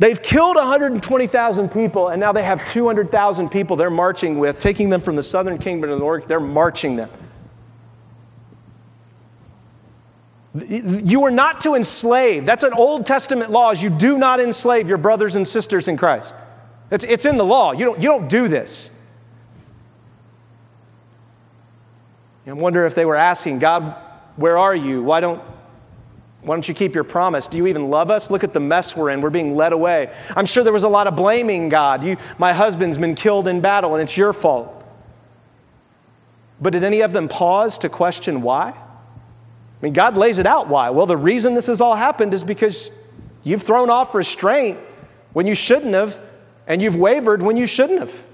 They've killed 120,000 people, and now they have 200,000 people they're marching with, taking them from the southern kingdom to the north. They're marching them. You are not to enslave. That's an Old Testament law. Is you do not enslave your brothers and sisters in Christ. It's, it's in the law. You don't, you don't do this. I wonder if they were asking, God, where are you? Why don't, why don't you keep your promise? Do you even love us? Look at the mess we're in. We're being led away. I'm sure there was a lot of blaming God. You, my husband's been killed in battle and it's your fault. But did any of them pause to question why? I mean, God lays it out why. Well, the reason this has all happened is because you've thrown off restraint when you shouldn't have, and you've wavered when you shouldn't have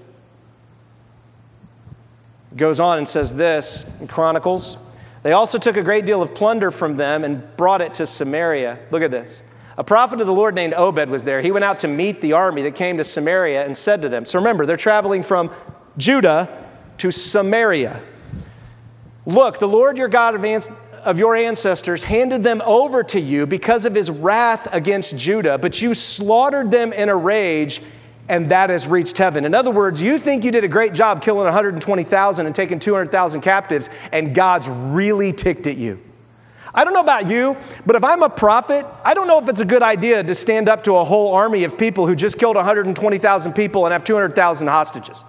goes on and says this in Chronicles. They also took a great deal of plunder from them and brought it to Samaria. Look at this. A prophet of the Lord named Obed was there. He went out to meet the army that came to Samaria and said to them, So remember, they're traveling from Judah to Samaria. Look, the Lord your God of, your ancestors handed them over to you because of his wrath against Judah, but you slaughtered them in a rage and that has reached heaven. In other words, you think you did a great job killing 120,000 and taking 200,000 captives, and God's really ticked at you. I don't know about you, but if I'm a prophet, I don't know if it's a good idea to stand up to a whole army of people who just killed 120,000 people and have 200,000 hostages.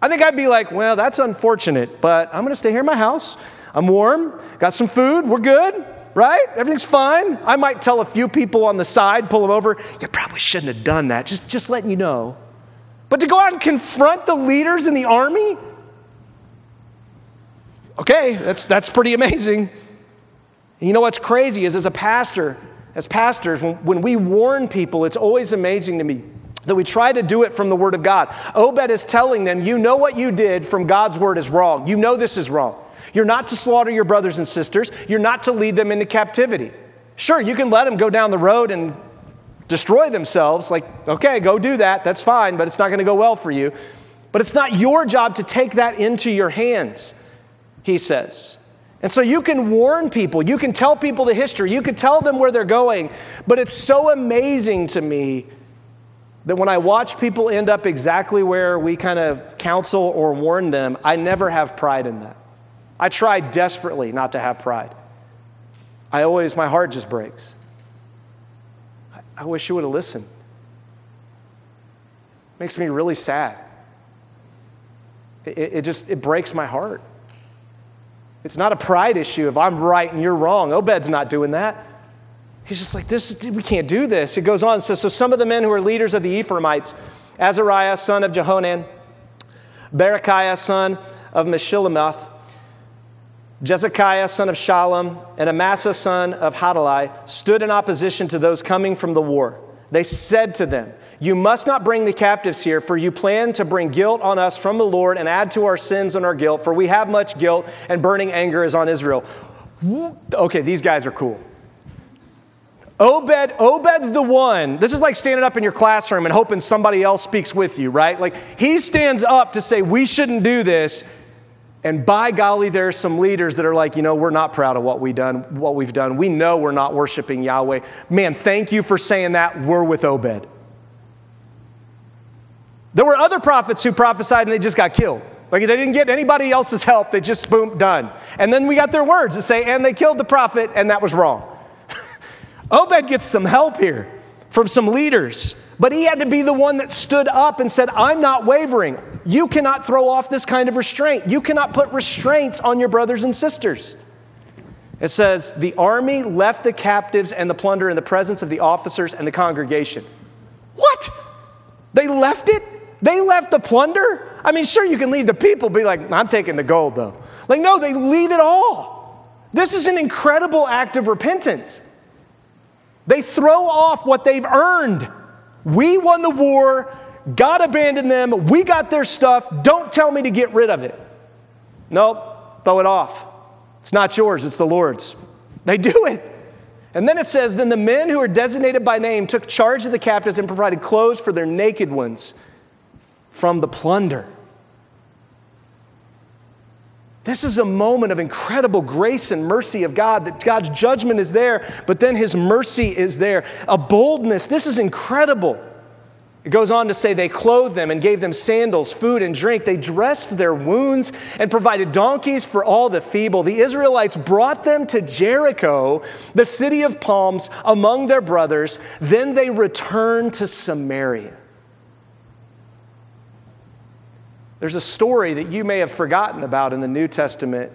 I think I'd be like, well, that's unfortunate, but I'm to stay here in my house. I'm warm, got some food, we're good, right? Everything's fine. I might tell a few people on the side, pull them over, you probably shouldn't have done that, just, just letting you know. But to go out and confront the leaders in the army? Okay, that's, that's pretty amazing. And you know what's crazy is as a pastor, as pastors, when, when we warn people, it's always amazing to me that we try to do it from the Word of God. Obed is telling them, You know what you did from God's Word is wrong. You know this is wrong. You're not to slaughter your brothers and sisters, you're not to lead them into captivity. Sure, you can let them go down the road and destroy themselves. Like, okay, go do that. That's fine, but it's not going to go well for you. But it's not your job to take that into your hands, he says. And so you can warn people, you can tell people the history, you can tell them where they're going, but it's so amazing to me that when I watch people end up exactly where we kind of counsel or warn them, I never have pride in that. I try desperately not to have pride. I always, my heart just breaks. I, wish you would have listened. It Makes me really sad. It, it just, it breaks my heart. It's not a pride issue if I'm right and you're wrong. Obed's not doing that. He's just like, this, we can't do this. It goes on and says, So some of the men who are leaders of the Ephraimites, Azariah, son of Jehonan, Berechiah, son of Meshillemoth, Jezekiah, son of Shallum, and Amasa, son of Hadalai, stood in opposition to those coming from the war. They said to them, You must not bring the captives here, for you plan to bring guilt on us from the Lord and add to our sins and our guilt, for we have much guilt, and burning anger is on Israel. Okay, these guys are cool. Obed, Obed's the one. This is like standing up in your classroom and hoping somebody else speaks with you, right? Like he stands up to say, we shouldn't do this. And by golly, there are some leaders that are like, you know, we're not proud of what we done, what we've done. We know we're not worshiping Yahweh. Man, thank you for saying that. We're with Obed. There were other prophets who prophesied and they just got killed. Like they didn't get anybody else's help, they just boom, done. And then we got their words to say, and they killed the prophet, and that was wrong. Obed gets some help here from some leaders, but he had to be the one that stood up and said, I'm not wavering. You cannot throw off this kind of restraint. You cannot put restraints on your brothers and sisters. It says, The army left the captives and the plunder in the presence of the officers and the congregation. What? They left it? They left the plunder? I mean, sure, you can leave the people, be like, I'm taking the gold though. Like, no, they leave it all. This is an incredible act of repentance. They throw off what they've earned. We won the war, God abandoned them, we got their stuff. Don't tell me to get rid of it. Nope, throw it off. It's not yours, it's the Lord's. They do it. And then it says, Then the men who are designated by name took charge of the captives and provided clothes for their naked ones from the plunder. This is a moment of incredible grace and mercy of God, that God's judgment is there, but then His mercy is there. A boldness, this is incredible. It goes on to say they clothed them and gave them sandals, food, and drink. They dressed their wounds and provided donkeys for all the feeble. The Israelites brought them to Jericho, the city of palms, among their brothers. Then they returned to Samaria. There's a story that you may have forgotten about in the New Testament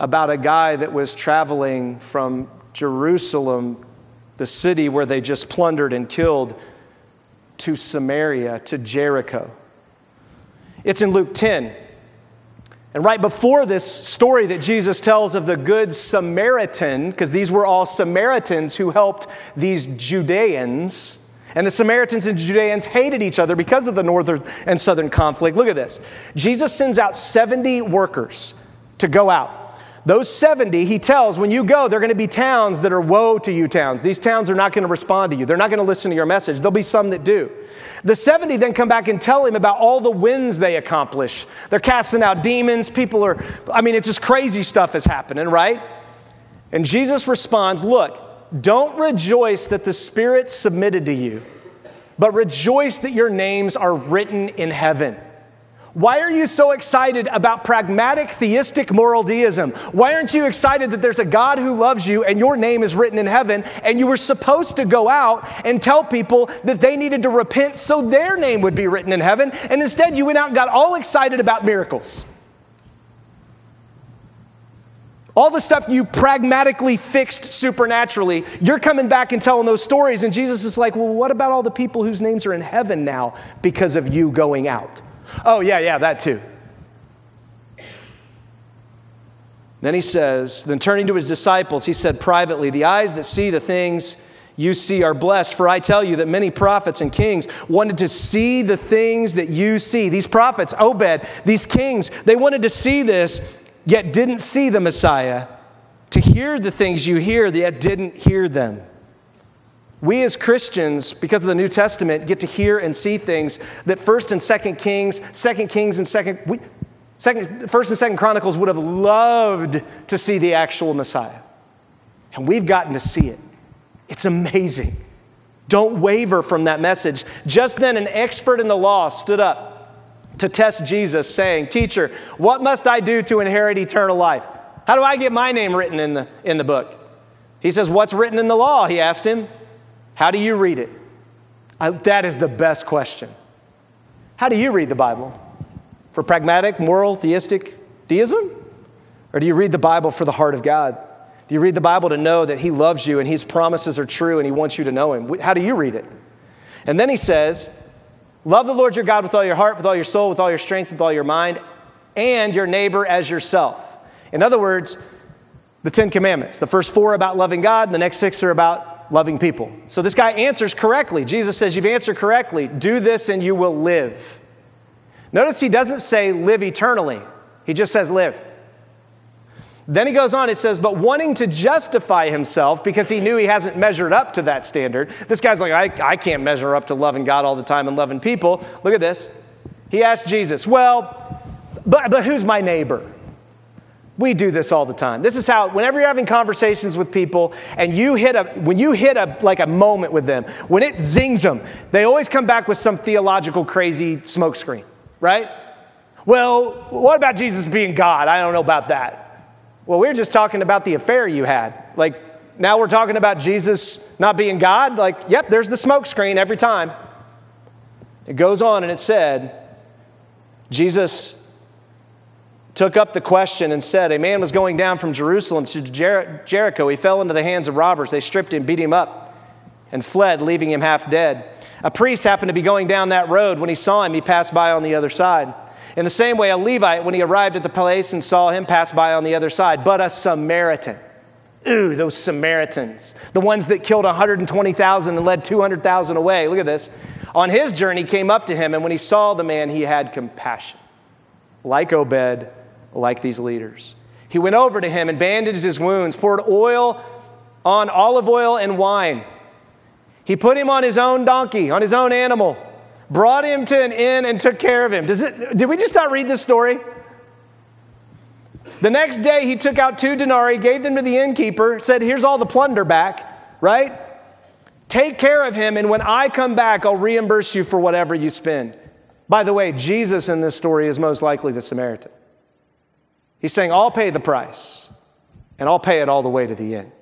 about a guy that was traveling from Jerusalem, the city where they just plundered and killed, to Samaria, to Jericho. It's in Luke 10. And right before this story that Jesus tells of the Good Samaritan, because these were all Samaritans who helped these Judeans, and the Samaritans and Judeans hated each other because of the northern and southern conflict. Look at this. Jesus sends out 70 workers to go out. Those 70, he tells, when you go, they're going to be towns that are woe to you towns. These towns are not going to respond to you. They're not going to listen to your message. There'll be some that do. The 70 then come back and tell him about all the wins they accomplish. They're casting out demons. People are, I mean, it's just crazy stuff is happening, right? And Jesus responds, Look, don't rejoice that the Spirit submitted to you, but rejoice that your names are written in heaven. Why are you so excited about pragmatic theistic moral deism? Why aren't you excited that there's a God who loves you and your name is written in heaven and you were supposed to go out and tell people that they needed to repent so their name would be written in heaven and instead you went out and got all excited about miracles? All the stuff you pragmatically fixed supernaturally, you're coming back and telling those stories and Jesus is like, "Well, what about all the people whose names are in heaven now because of you going out?" Oh, yeah, yeah, that too. Then he says, then turning to his disciples, he said privately, The eyes that see the things you see are blessed, for I tell you that many prophets and kings wanted to see the things that you see. These prophets, Obed, these kings, they wanted to see this, yet didn't see the Messiah, to hear the things you hear, yet didn't hear them. We as Christians, because of the New Testament, get to hear and see things that First and Second Kings, Second Kings and Second, we, second, First and Second Chronicles would have loved to see the actual Messiah, and we've gotten to see it. It's amazing. Don't waver from that message. Just then, an expert in the law stood up to test Jesus, saying, "Teacher, what must I do to inherit eternal life? How do I get my name written in the in the book?" He says, "What's written in the law?" He asked him. How do you read it? I, that is the best question. How do you read the Bible? For pragmatic, moral, theistic deism? Or do you read the Bible for the heart of God? Do you read the Bible to know that He loves you and His promises are true and He wants you to know Him? How do you read it? And then He says, Love the Lord your God with all your heart, with all your soul, with all your strength, with all your mind, and your neighbor as yourself. In other words, the Ten Commandments. The first four about loving God, and the next six are about loving people. So this guy answers correctly. Jesus says, You've answered correctly. Do this and you will live. Notice he doesn't say live eternally, he just says live. Then he goes on, it says, but wanting to justify himself because he knew he hasn't measured up to that standard. This guy's like, I, I can't measure up to loving God all the time and loving people. Look at this. He asked Jesus, Well, but, but who's my neighbor? We do this all the time. This is how, whenever you're having conversations with people and you hit a, when you hit a, like a moment with them, when it zings them, they always come back with some theological crazy smokescreen, right? Well, what about Jesus being God? I don't know about that. Well, we are just talking about the affair you had. Like, now we're talking about Jesus not being God. Like, yep, there's the smokescreen every time. It goes on and it said, Jesus took up the question and said, A man was going down from Jerusalem to Jer- Jericho. He fell into the hands of robbers. They stripped him, beat him up, and fled, leaving him half dead. A priest happened to be going down that road. When he saw him, he passed by on the other side. In the same way, a Levite, when he arrived at the place and saw him, passed by on the other side. But a Samaritan, ooh, those Samaritans, the ones that killed 120,000 and led 200,000 away. Look at this. On his journey, came up to him, and when he saw the man, he had compassion. Like Obed, like these leaders. He went over to him and bandaged his wounds, poured oil on olive oil and wine. He put him on his own donkey, on his own animal, brought him to an inn and took care of him. Does it, did we just not read this story? The next day, he took out two denarii, gave them to the innkeeper, said, Here's all the plunder back, right? Take care of him, and when I come back, I'll reimburse you for whatever you spend. By the way, Jesus in this story is most likely the Samaritan. He's saying, I'll pay the price, and I'll pay it all the way to the end.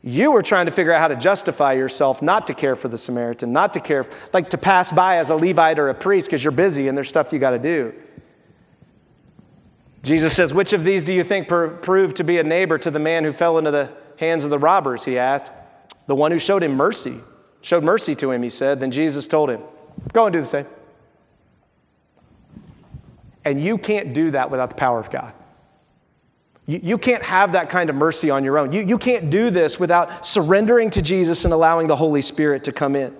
You were trying to figure out how to justify yourself not to care for the Samaritan, not to care, like to pass by as a Levite or a priest because you're busy and there's stuff you got to do. Jesus says, Which of these do you think proved to be a neighbor to the man who fell into the hands of the robbers? He asked. The one who showed him mercy, showed mercy to him, he said. Then Jesus told him, Go and do the same. And you can't do that without the power of God. You, you can't have that kind of mercy on your own. You, you can't do this without surrendering to Jesus and allowing the Holy Spirit to come in.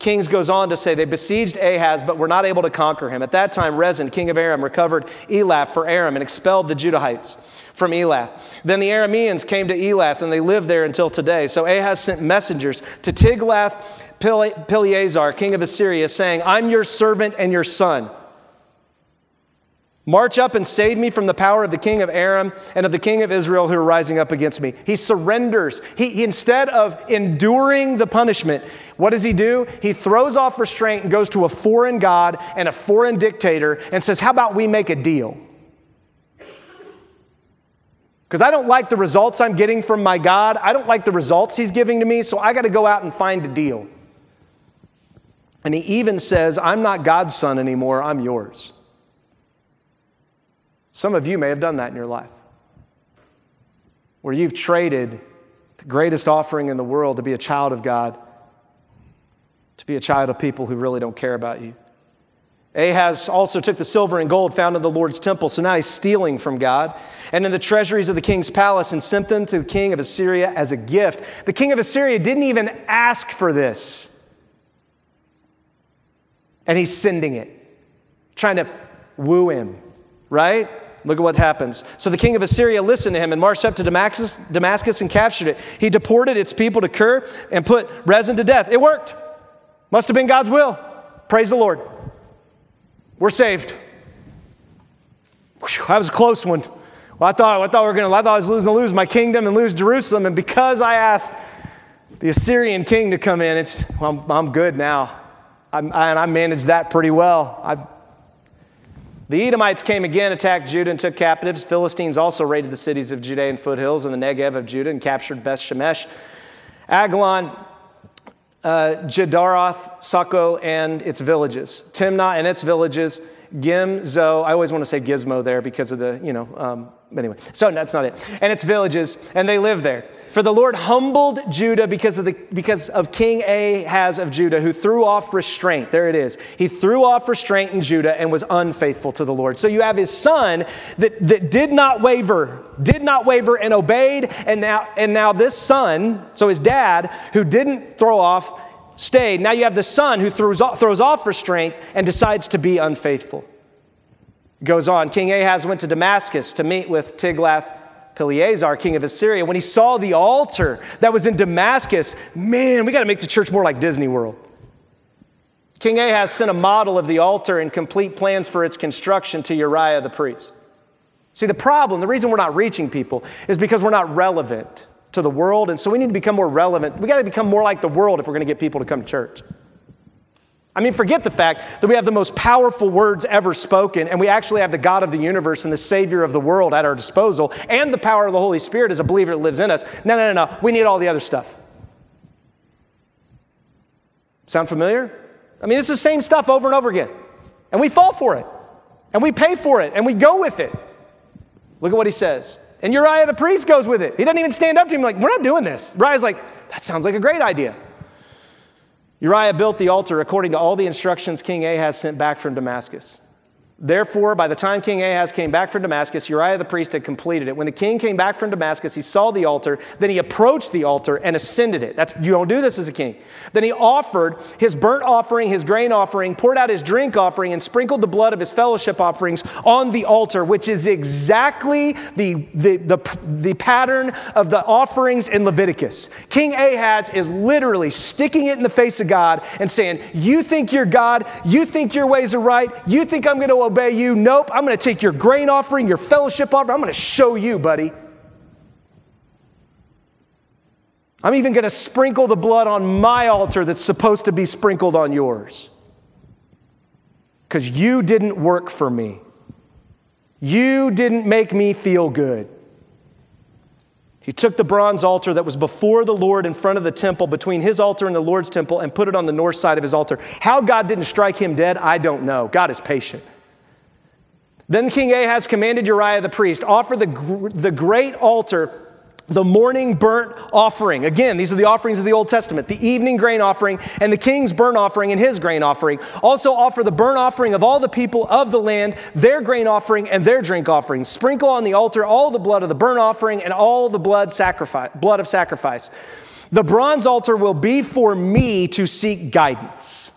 Kings goes on to say they besieged Ahaz, but were not able to conquer him. At that time, Rezin, king of Aram, recovered Elath for Aram and expelled the Judahites from Elath. Then the Arameans came to Elath, and they lived there until today. So Ahaz sent messengers to Tiglath Pileser, king of Assyria, saying, I'm your servant and your son. March up and save me from the power of the king of Aram and of the king of Israel who are rising up against me. He surrenders. He, he, instead of enduring the punishment, what does he do? He throws off restraint and goes to a foreign God and a foreign dictator and says, How about we make a deal? Because I don't like the results I'm getting from my God. I don't like the results he's giving to me, so I got to go out and find a deal. And he even says, I'm not God's son anymore, I'm yours. Some of you may have done that in your life, where you've traded the greatest offering in the world to be a child of God, to be a child of people who really don't care about you. Ahaz also took the silver and gold found in the Lord's temple, so now he's stealing from God. And in the treasuries of the king's palace and sent them to the king of Assyria as a gift. The king of Assyria didn't even ask for this. And he's sending it, trying to woo him, right? Look at what happens. So the king of Assyria listened to him and marched up to Damascus, Damascus and captured it. He deported its people to Kir and put Rezin to death. It worked. Must have been God's will. Praise the Lord. We're saved. Whew, that was a close one. Well, I thought, I thought we were gonna, I thought I was losing lose my kingdom and lose Jerusalem. And because I asked the Assyrian king to come in, it's, well, I'm, I'm good now. I'm, I, and I managed that pretty well. I, the Edomites came again, attacked Judah, and took captives. Philistines also raided the cities of Judean foothills and the Negev of Judah and captured Beth Shemesh, Ajalon, uh, Gederoth, Socoh, and its villages, Timnah and its villages, Gimzo. I always want to say Gizmo there because of the, you know, um, anyway. So that's not it. And its villages, and they live there. For the Lord humbled Judah because of, the, because of King Ahaz of Judah, who threw off restraint. There it is. He threw off restraint in Judah and was unfaithful to the Lord. So you have his son that, that did not waver, did not waver and obeyed. And now, and now this son, so his dad, who didn't throw off, stayed. Now you have the son who throws off, throws off restraint and decides to be unfaithful. Goes on. King Ahaz went to Damascus to meet with Tiglath Pileser, king of Assyria, when he saw the altar that was in Damascus, man, we got to make the church more like Disney World. King Ahaz sent a model of the altar and complete plans for its construction to Uriah the priest. See, the problem, the reason we're not reaching people is because we're not relevant to the world, and so we need to become more relevant. We got to become more like the world if we're going to get people to come to church. I mean, forget the fact that we have the most powerful words ever spoken, and we actually have the God of the universe and the Savior of the world at our disposal, and the power of the Holy Spirit as a believer that lives in us. No, no, no, no. We need all the other stuff. Sound familiar? I mean, it's the same stuff over and over again. And we fall for it, and we pay for it, and we go with it. Look at what he says. And Uriah the priest goes with it. He doesn't even stand up to him like, We're not doing this. Uriah's like, That sounds like a great idea. Uriah built the altar according to all the instructions King Ahaz sent back from Damascus. Therefore, by the time King Ahaz came back from Damascus, Uriah the priest had completed it. When the king came back from Damascus, he saw the altar, then he approached the altar and ascended it. That's you don't do this as a king. Then he offered his burnt offering, his grain offering, poured out his drink offering, and sprinkled the blood of his fellowship offerings on the altar, which is exactly the, the, the, the pattern of the offerings in Leviticus. King Ahaz is literally sticking it in the face of God and saying, You think you're God, you think your ways are right, you think I'm going to obey you. Nope, I'm going to take your grain offering, your fellowship offering. I'm going to show you, buddy. I'm even going to sprinkle the blood on my altar that's supposed to be sprinkled on yours. Because you didn't work for me. You didn't make me feel good. He took the bronze altar that was before the Lord in front of the temple, between his altar and the Lord's temple, and put it on the north side of his altar. How God didn't strike him dead, I don't know. God is patient. Then King Ahaz commanded Uriah the priest, offer the, the great altar the morning burnt offering. Again, these are the offerings of the Old Testament the evening grain offering and the king's burnt offering and his grain offering. Also, offer the burnt offering of all the people of the land, their grain offering and their drink offering. Sprinkle on the altar all the blood of the burnt offering and all the blood, sacrifice, blood of sacrifice. The bronze altar will be for me to seek guidance.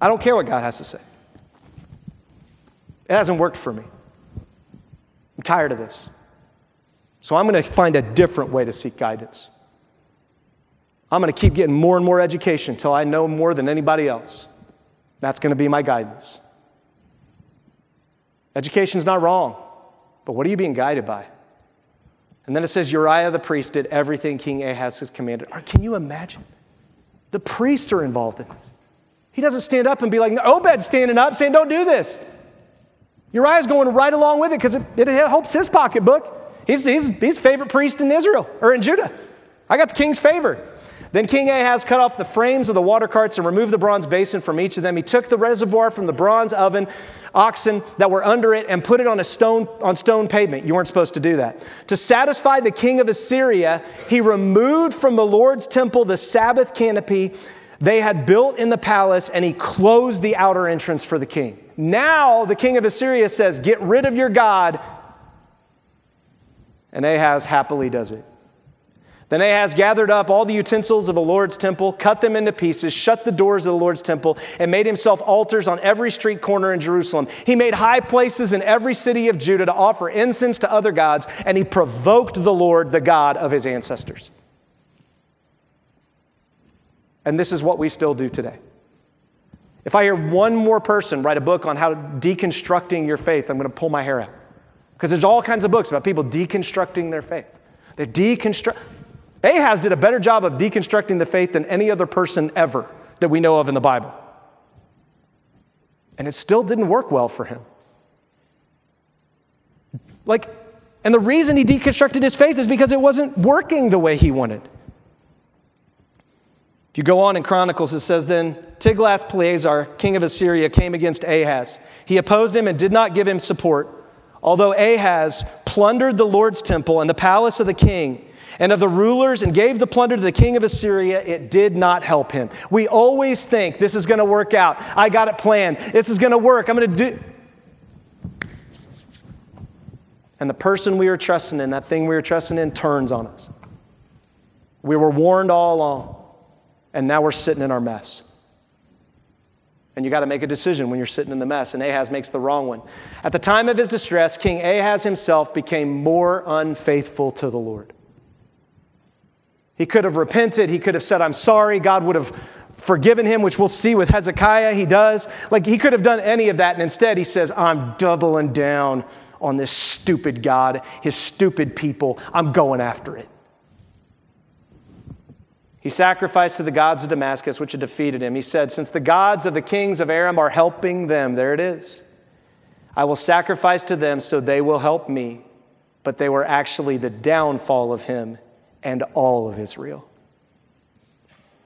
I don't care what God has to say. It hasn't worked for me. I'm tired of this. So I'm going to find a different way to seek guidance. I'm going to keep getting more and more education until I know more than anybody else. That's going to be my guidance. Education's not wrong, but what are you being guided by? And then it says Uriah the priest did everything King Ahaz has commanded. Can you imagine? The priests are involved in this. He doesn't stand up and be like, Obed's standing up saying, Don't do this. Uriah's going right along with it because it, it, helps his pocketbook. He's, he's, he's favorite priest in Israel or in Judah. I got the king's favor. Then King Ahaz cut off the frames of the water carts and removed the bronze basin from each of them. He took the reservoir from the bronze oven, oxen that were under it, and put it on a stone on stone pavement. You weren't supposed to do that. To satisfy the king of Assyria, he removed from the Lord's temple the Sabbath canopy they had built in the palace, and he closed the outer entrance for the king. Now the king of Assyria says, "Get rid of your god." And Ahaz happily does it. Then Ahaz gathered up all the utensils of the Lord's temple, cut them into pieces, shut the doors of the Lord's temple, and made himself altars on every street corner in Jerusalem. He made high places in every city of Judah to offer incense to other gods, and he provoked the Lord, the God of his ancestors. And this is what we still do today. If I hear one more person write a book on how deconstructing your faith, I'm going to pull my hair out. Because there's all kinds of books about people deconstructing their faith. They deconstruct. Ahaz did a better job of deconstructing the faith than any other person ever that we know of in the Bible. And it still didn't work well for him. Like, and the reason he deconstructed his faith is because it wasn't working the way he wanted. If you go on in Chronicles, it says, Then Tiglath-Pileser, king of Assyria, came against Ahaz. He opposed him and did not give him support. Although Ahaz plundered the Lord's temple and the palace of the king, and of the rulers and gave the plunder to the king of Assyria, it did not help him. We always think this is going to work out. I got it planned. This is going to work. I'm going to do. And the person we were trusting in, that thing we were trusting in, turns on us. We were warned all along, and now we're sitting in our mess. And you got to make a decision when you're sitting in the mess, and Ahaz makes the wrong one. At the time of his distress, King Ahaz himself became more unfaithful to the Lord. He could have repented. He could have said, I'm sorry. God would have forgiven him, which we'll see with Hezekiah. He does. Like he could have done any of that. And instead, he says, I'm doubling down on this stupid God, his stupid people. I'm going after it. He sacrificed to the gods of Damascus, which had defeated him. He said, Since the gods of the kings of Aram are helping them, there it is, I will sacrifice to them so they will help me. But they were actually the downfall of him and all of Israel.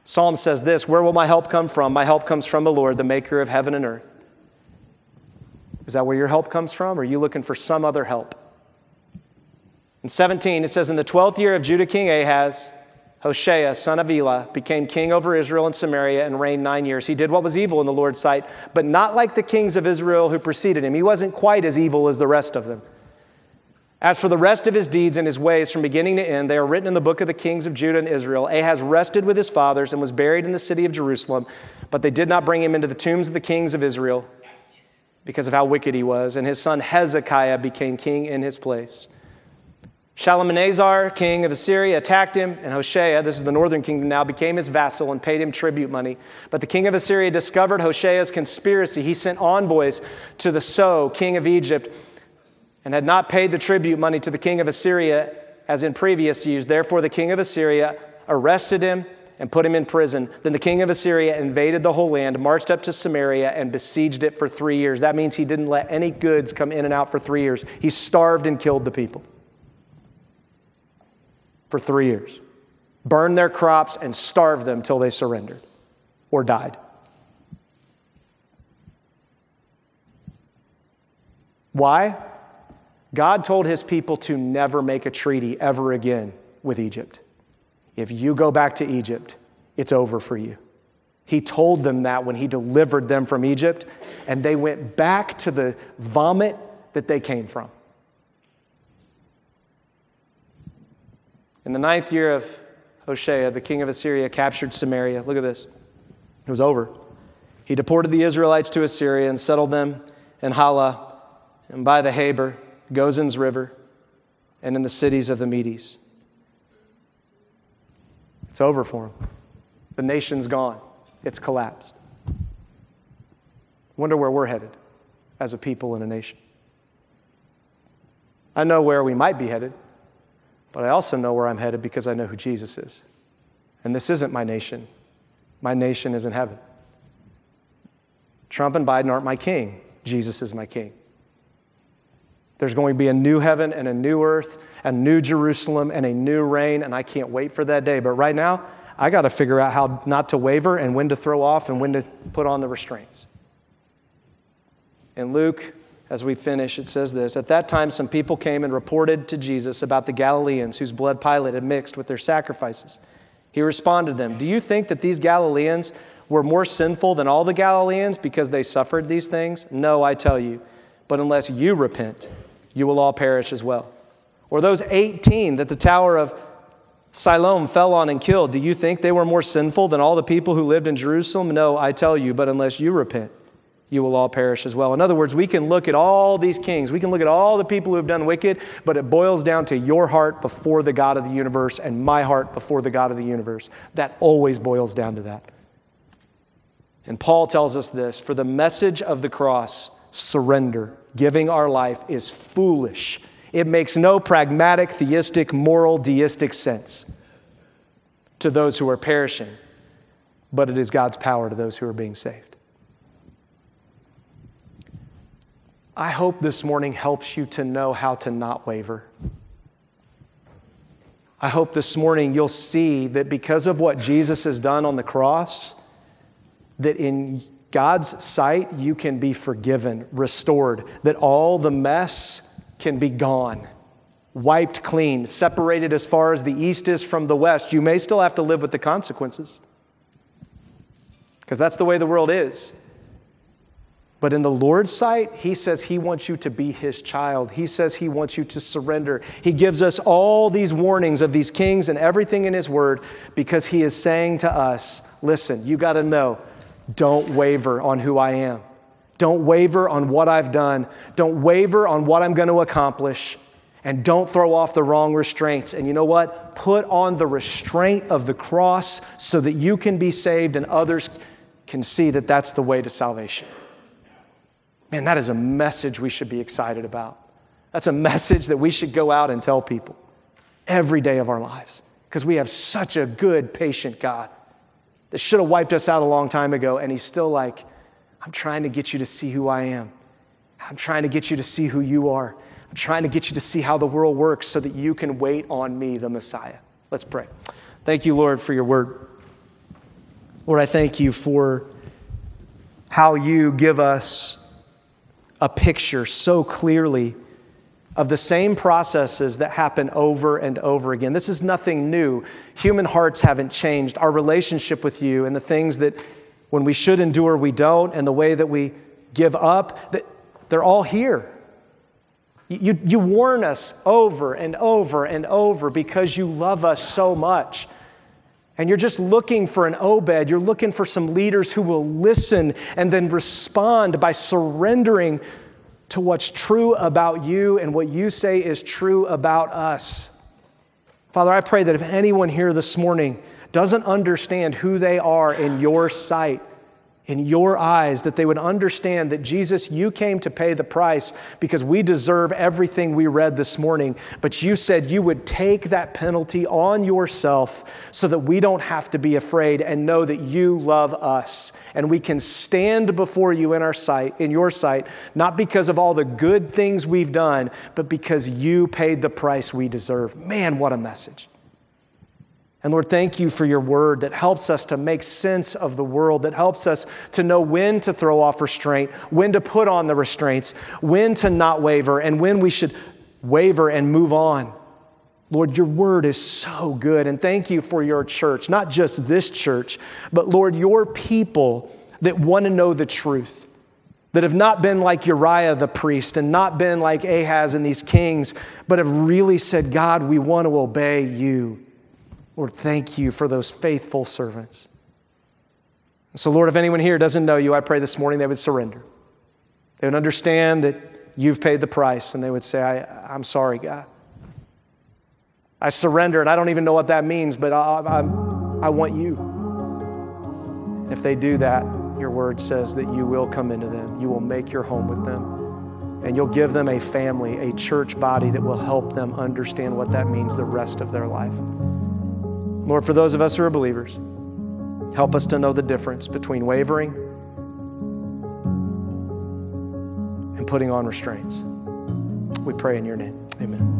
Psalm says this Where will my help come from? My help comes from the Lord, the maker of heaven and earth. Is that where your help comes from? Or are you looking for some other help? In 17, it says, In the 12th year of Judah King Ahaz, Hoshea, son of Elah, became king over Israel and Samaria and reigned nine years. He did what was evil in the Lord's sight, but not like the kings of Israel who preceded him. He wasn't quite as evil as the rest of them. As for the rest of his deeds and his ways from beginning to end, they are written in the book of the kings of Judah and Israel. Ahaz rested with his fathers and was buried in the city of Jerusalem, but they did not bring him into the tombs of the kings of Israel because of how wicked he was. And his son Hezekiah became king in his place. Shalmaneser, king of Assyria, attacked him, and Hoshea, this is the northern kingdom now, became his vassal and paid him tribute money. But the king of Assyria discovered Hoshea's conspiracy. He sent envoys to the So, king of Egypt and had not paid the tribute money to the king of Assyria as in previous years. Therefore, the king of Assyria arrested him and put him in prison. Then the king of Assyria invaded the whole land, marched up to Samaria, and besieged it for three years. That means he didn't let any goods come in and out for three years. He starved and killed the people for three years, burned their crops, and starved them till they surrendered or died. Why? God told his people to never make a treaty ever again with Egypt. If you go back to Egypt, it's over for you. He told them that when he delivered them from Egypt, and they went back to the vomit that they came from. In the ninth year of Hoshea, the king of Assyria captured Samaria. Look at this. It was over. He deported the Israelites to Assyria and settled them in Halah and by the Habor Gozan's River, and in the cities of the Medes. It's over for him. The nation's gone, it's collapsed. Wonder where we're headed as a people and a nation. I know where we might be headed, but I also know where I'm headed because I know who Jesus is. And this isn't my nation, my nation is in heaven. Trump and Biden aren't my king, Jesus is my king. There's going to be a new heaven and a new earth, a new Jerusalem and a new reign, and I can't wait for that day. But right now, I got to figure out how not to waver and when to throw off and when to put on the restraints. In Luke, as we finish, it says this At that time, some people came and reported to Jesus about the Galileans whose blood Pilate had mixed with their sacrifices. He responded to them Do you think that these Galileans were more sinful than all the Galileans because they suffered these things? No, I tell you. But unless you repent, you will all perish as well. Or those 18 that the Tower of Siloam fell on and killed, do you think they were more sinful than all the people who lived in Jerusalem? No, I tell you, but unless you repent, you will all perish as well. In other words, we can look at all these kings, we can look at all the people who have done wicked, but it boils down to your heart before the God of the universe and my heart before the God of the universe. That always boils down to that. And Paul tells us this for the message of the cross, surrender, giving our life, is foolish. It makes no pragmatic, theistic, moral, deistic sense to those who are perishing, but it is God's power to those who are being saved. I hope this morning helps you to know how to not waver. I hope this morning you'll see that because of what Jesus has done on the cross, that in God's sight you can be forgiven, restored, that all the mess can be gone, wiped clean, separated as far as the east is from the west. You may still have to live with the consequences because that's the way the world is. But in the Lord's sight, He says He wants you to be His child. He says He wants you to surrender. He gives us all these warnings of these kings and everything in His Word because He is saying to us, listen, you got to know, don't waver on who I am. Don't waver on what I've done. Don't waver on what I'm going to accomplish. And don't throw off the wrong restraints. And you know what? Put on the restraint of the cross so that you can be saved and others can see that that's the way to salvation. Man, that is a message we should be excited about. That's a message that we should go out and tell people every day of our lives because we have such a good, patient God that should have wiped us out a long time ago. And He's still like, I'm trying to get you to see who I am. I'm trying to get you to see who you are. I'm trying to get you to see how the world works so that you can wait on me, the Messiah. Let's pray. Thank you, Lord, for your word. Lord, I thank you for how you give us a picture so clearly of the same processes that happen over and over again. This is nothing new. Human hearts haven't changed. Our relationship with you and the things that when we should endure, we don't, and the way that we give up, that they're all here. You, you warn us over and over and over because you love us so much. And you're just looking for an Obed. You're looking for some leaders who will listen and then respond by surrendering to what's true about you and what you say is true about us. Father, I pray that if anyone here this morning doesn't understand who they are in your sight, in your eyes, that they would understand that Jesus, you came to pay the price because we deserve everything we read this morning. But you said you would take that penalty on yourself so that we don't have to be afraid and know that you love us. And we can stand before you in our sight, in your sight, not because of all the good things we've done, but because you paid the price we deserve. Man, what a message. And Lord, thank you for your word that helps us to make sense of the world, that helps us to know when to throw off restraint, when to put on the restraints, when to not waver, and when we should waver and move on. Lord, your word is so good. And thank you for your church, not just this church, but Lord, your people that want to know the truth, that have not been like Uriah the priest and not been like Ahaz and these kings, but have really said, God, we want to obey you. Lord, thank you for those faithful servants. So, Lord, if anyone here doesn't know you, I pray this morning they would surrender. They would understand that you've paid the price, and they would say, I, am sorry, God. I surrender, and I don't even know what that means, but I, I, I want you. And if they do that, your word says that you will come into them, you will make your home with them, and you'll give them a family, a church body that will help them understand what that means the rest of their life. Lord, for those of us who are believers, help us to know the difference between wavering and putting on restraints. We pray in your name. Amen.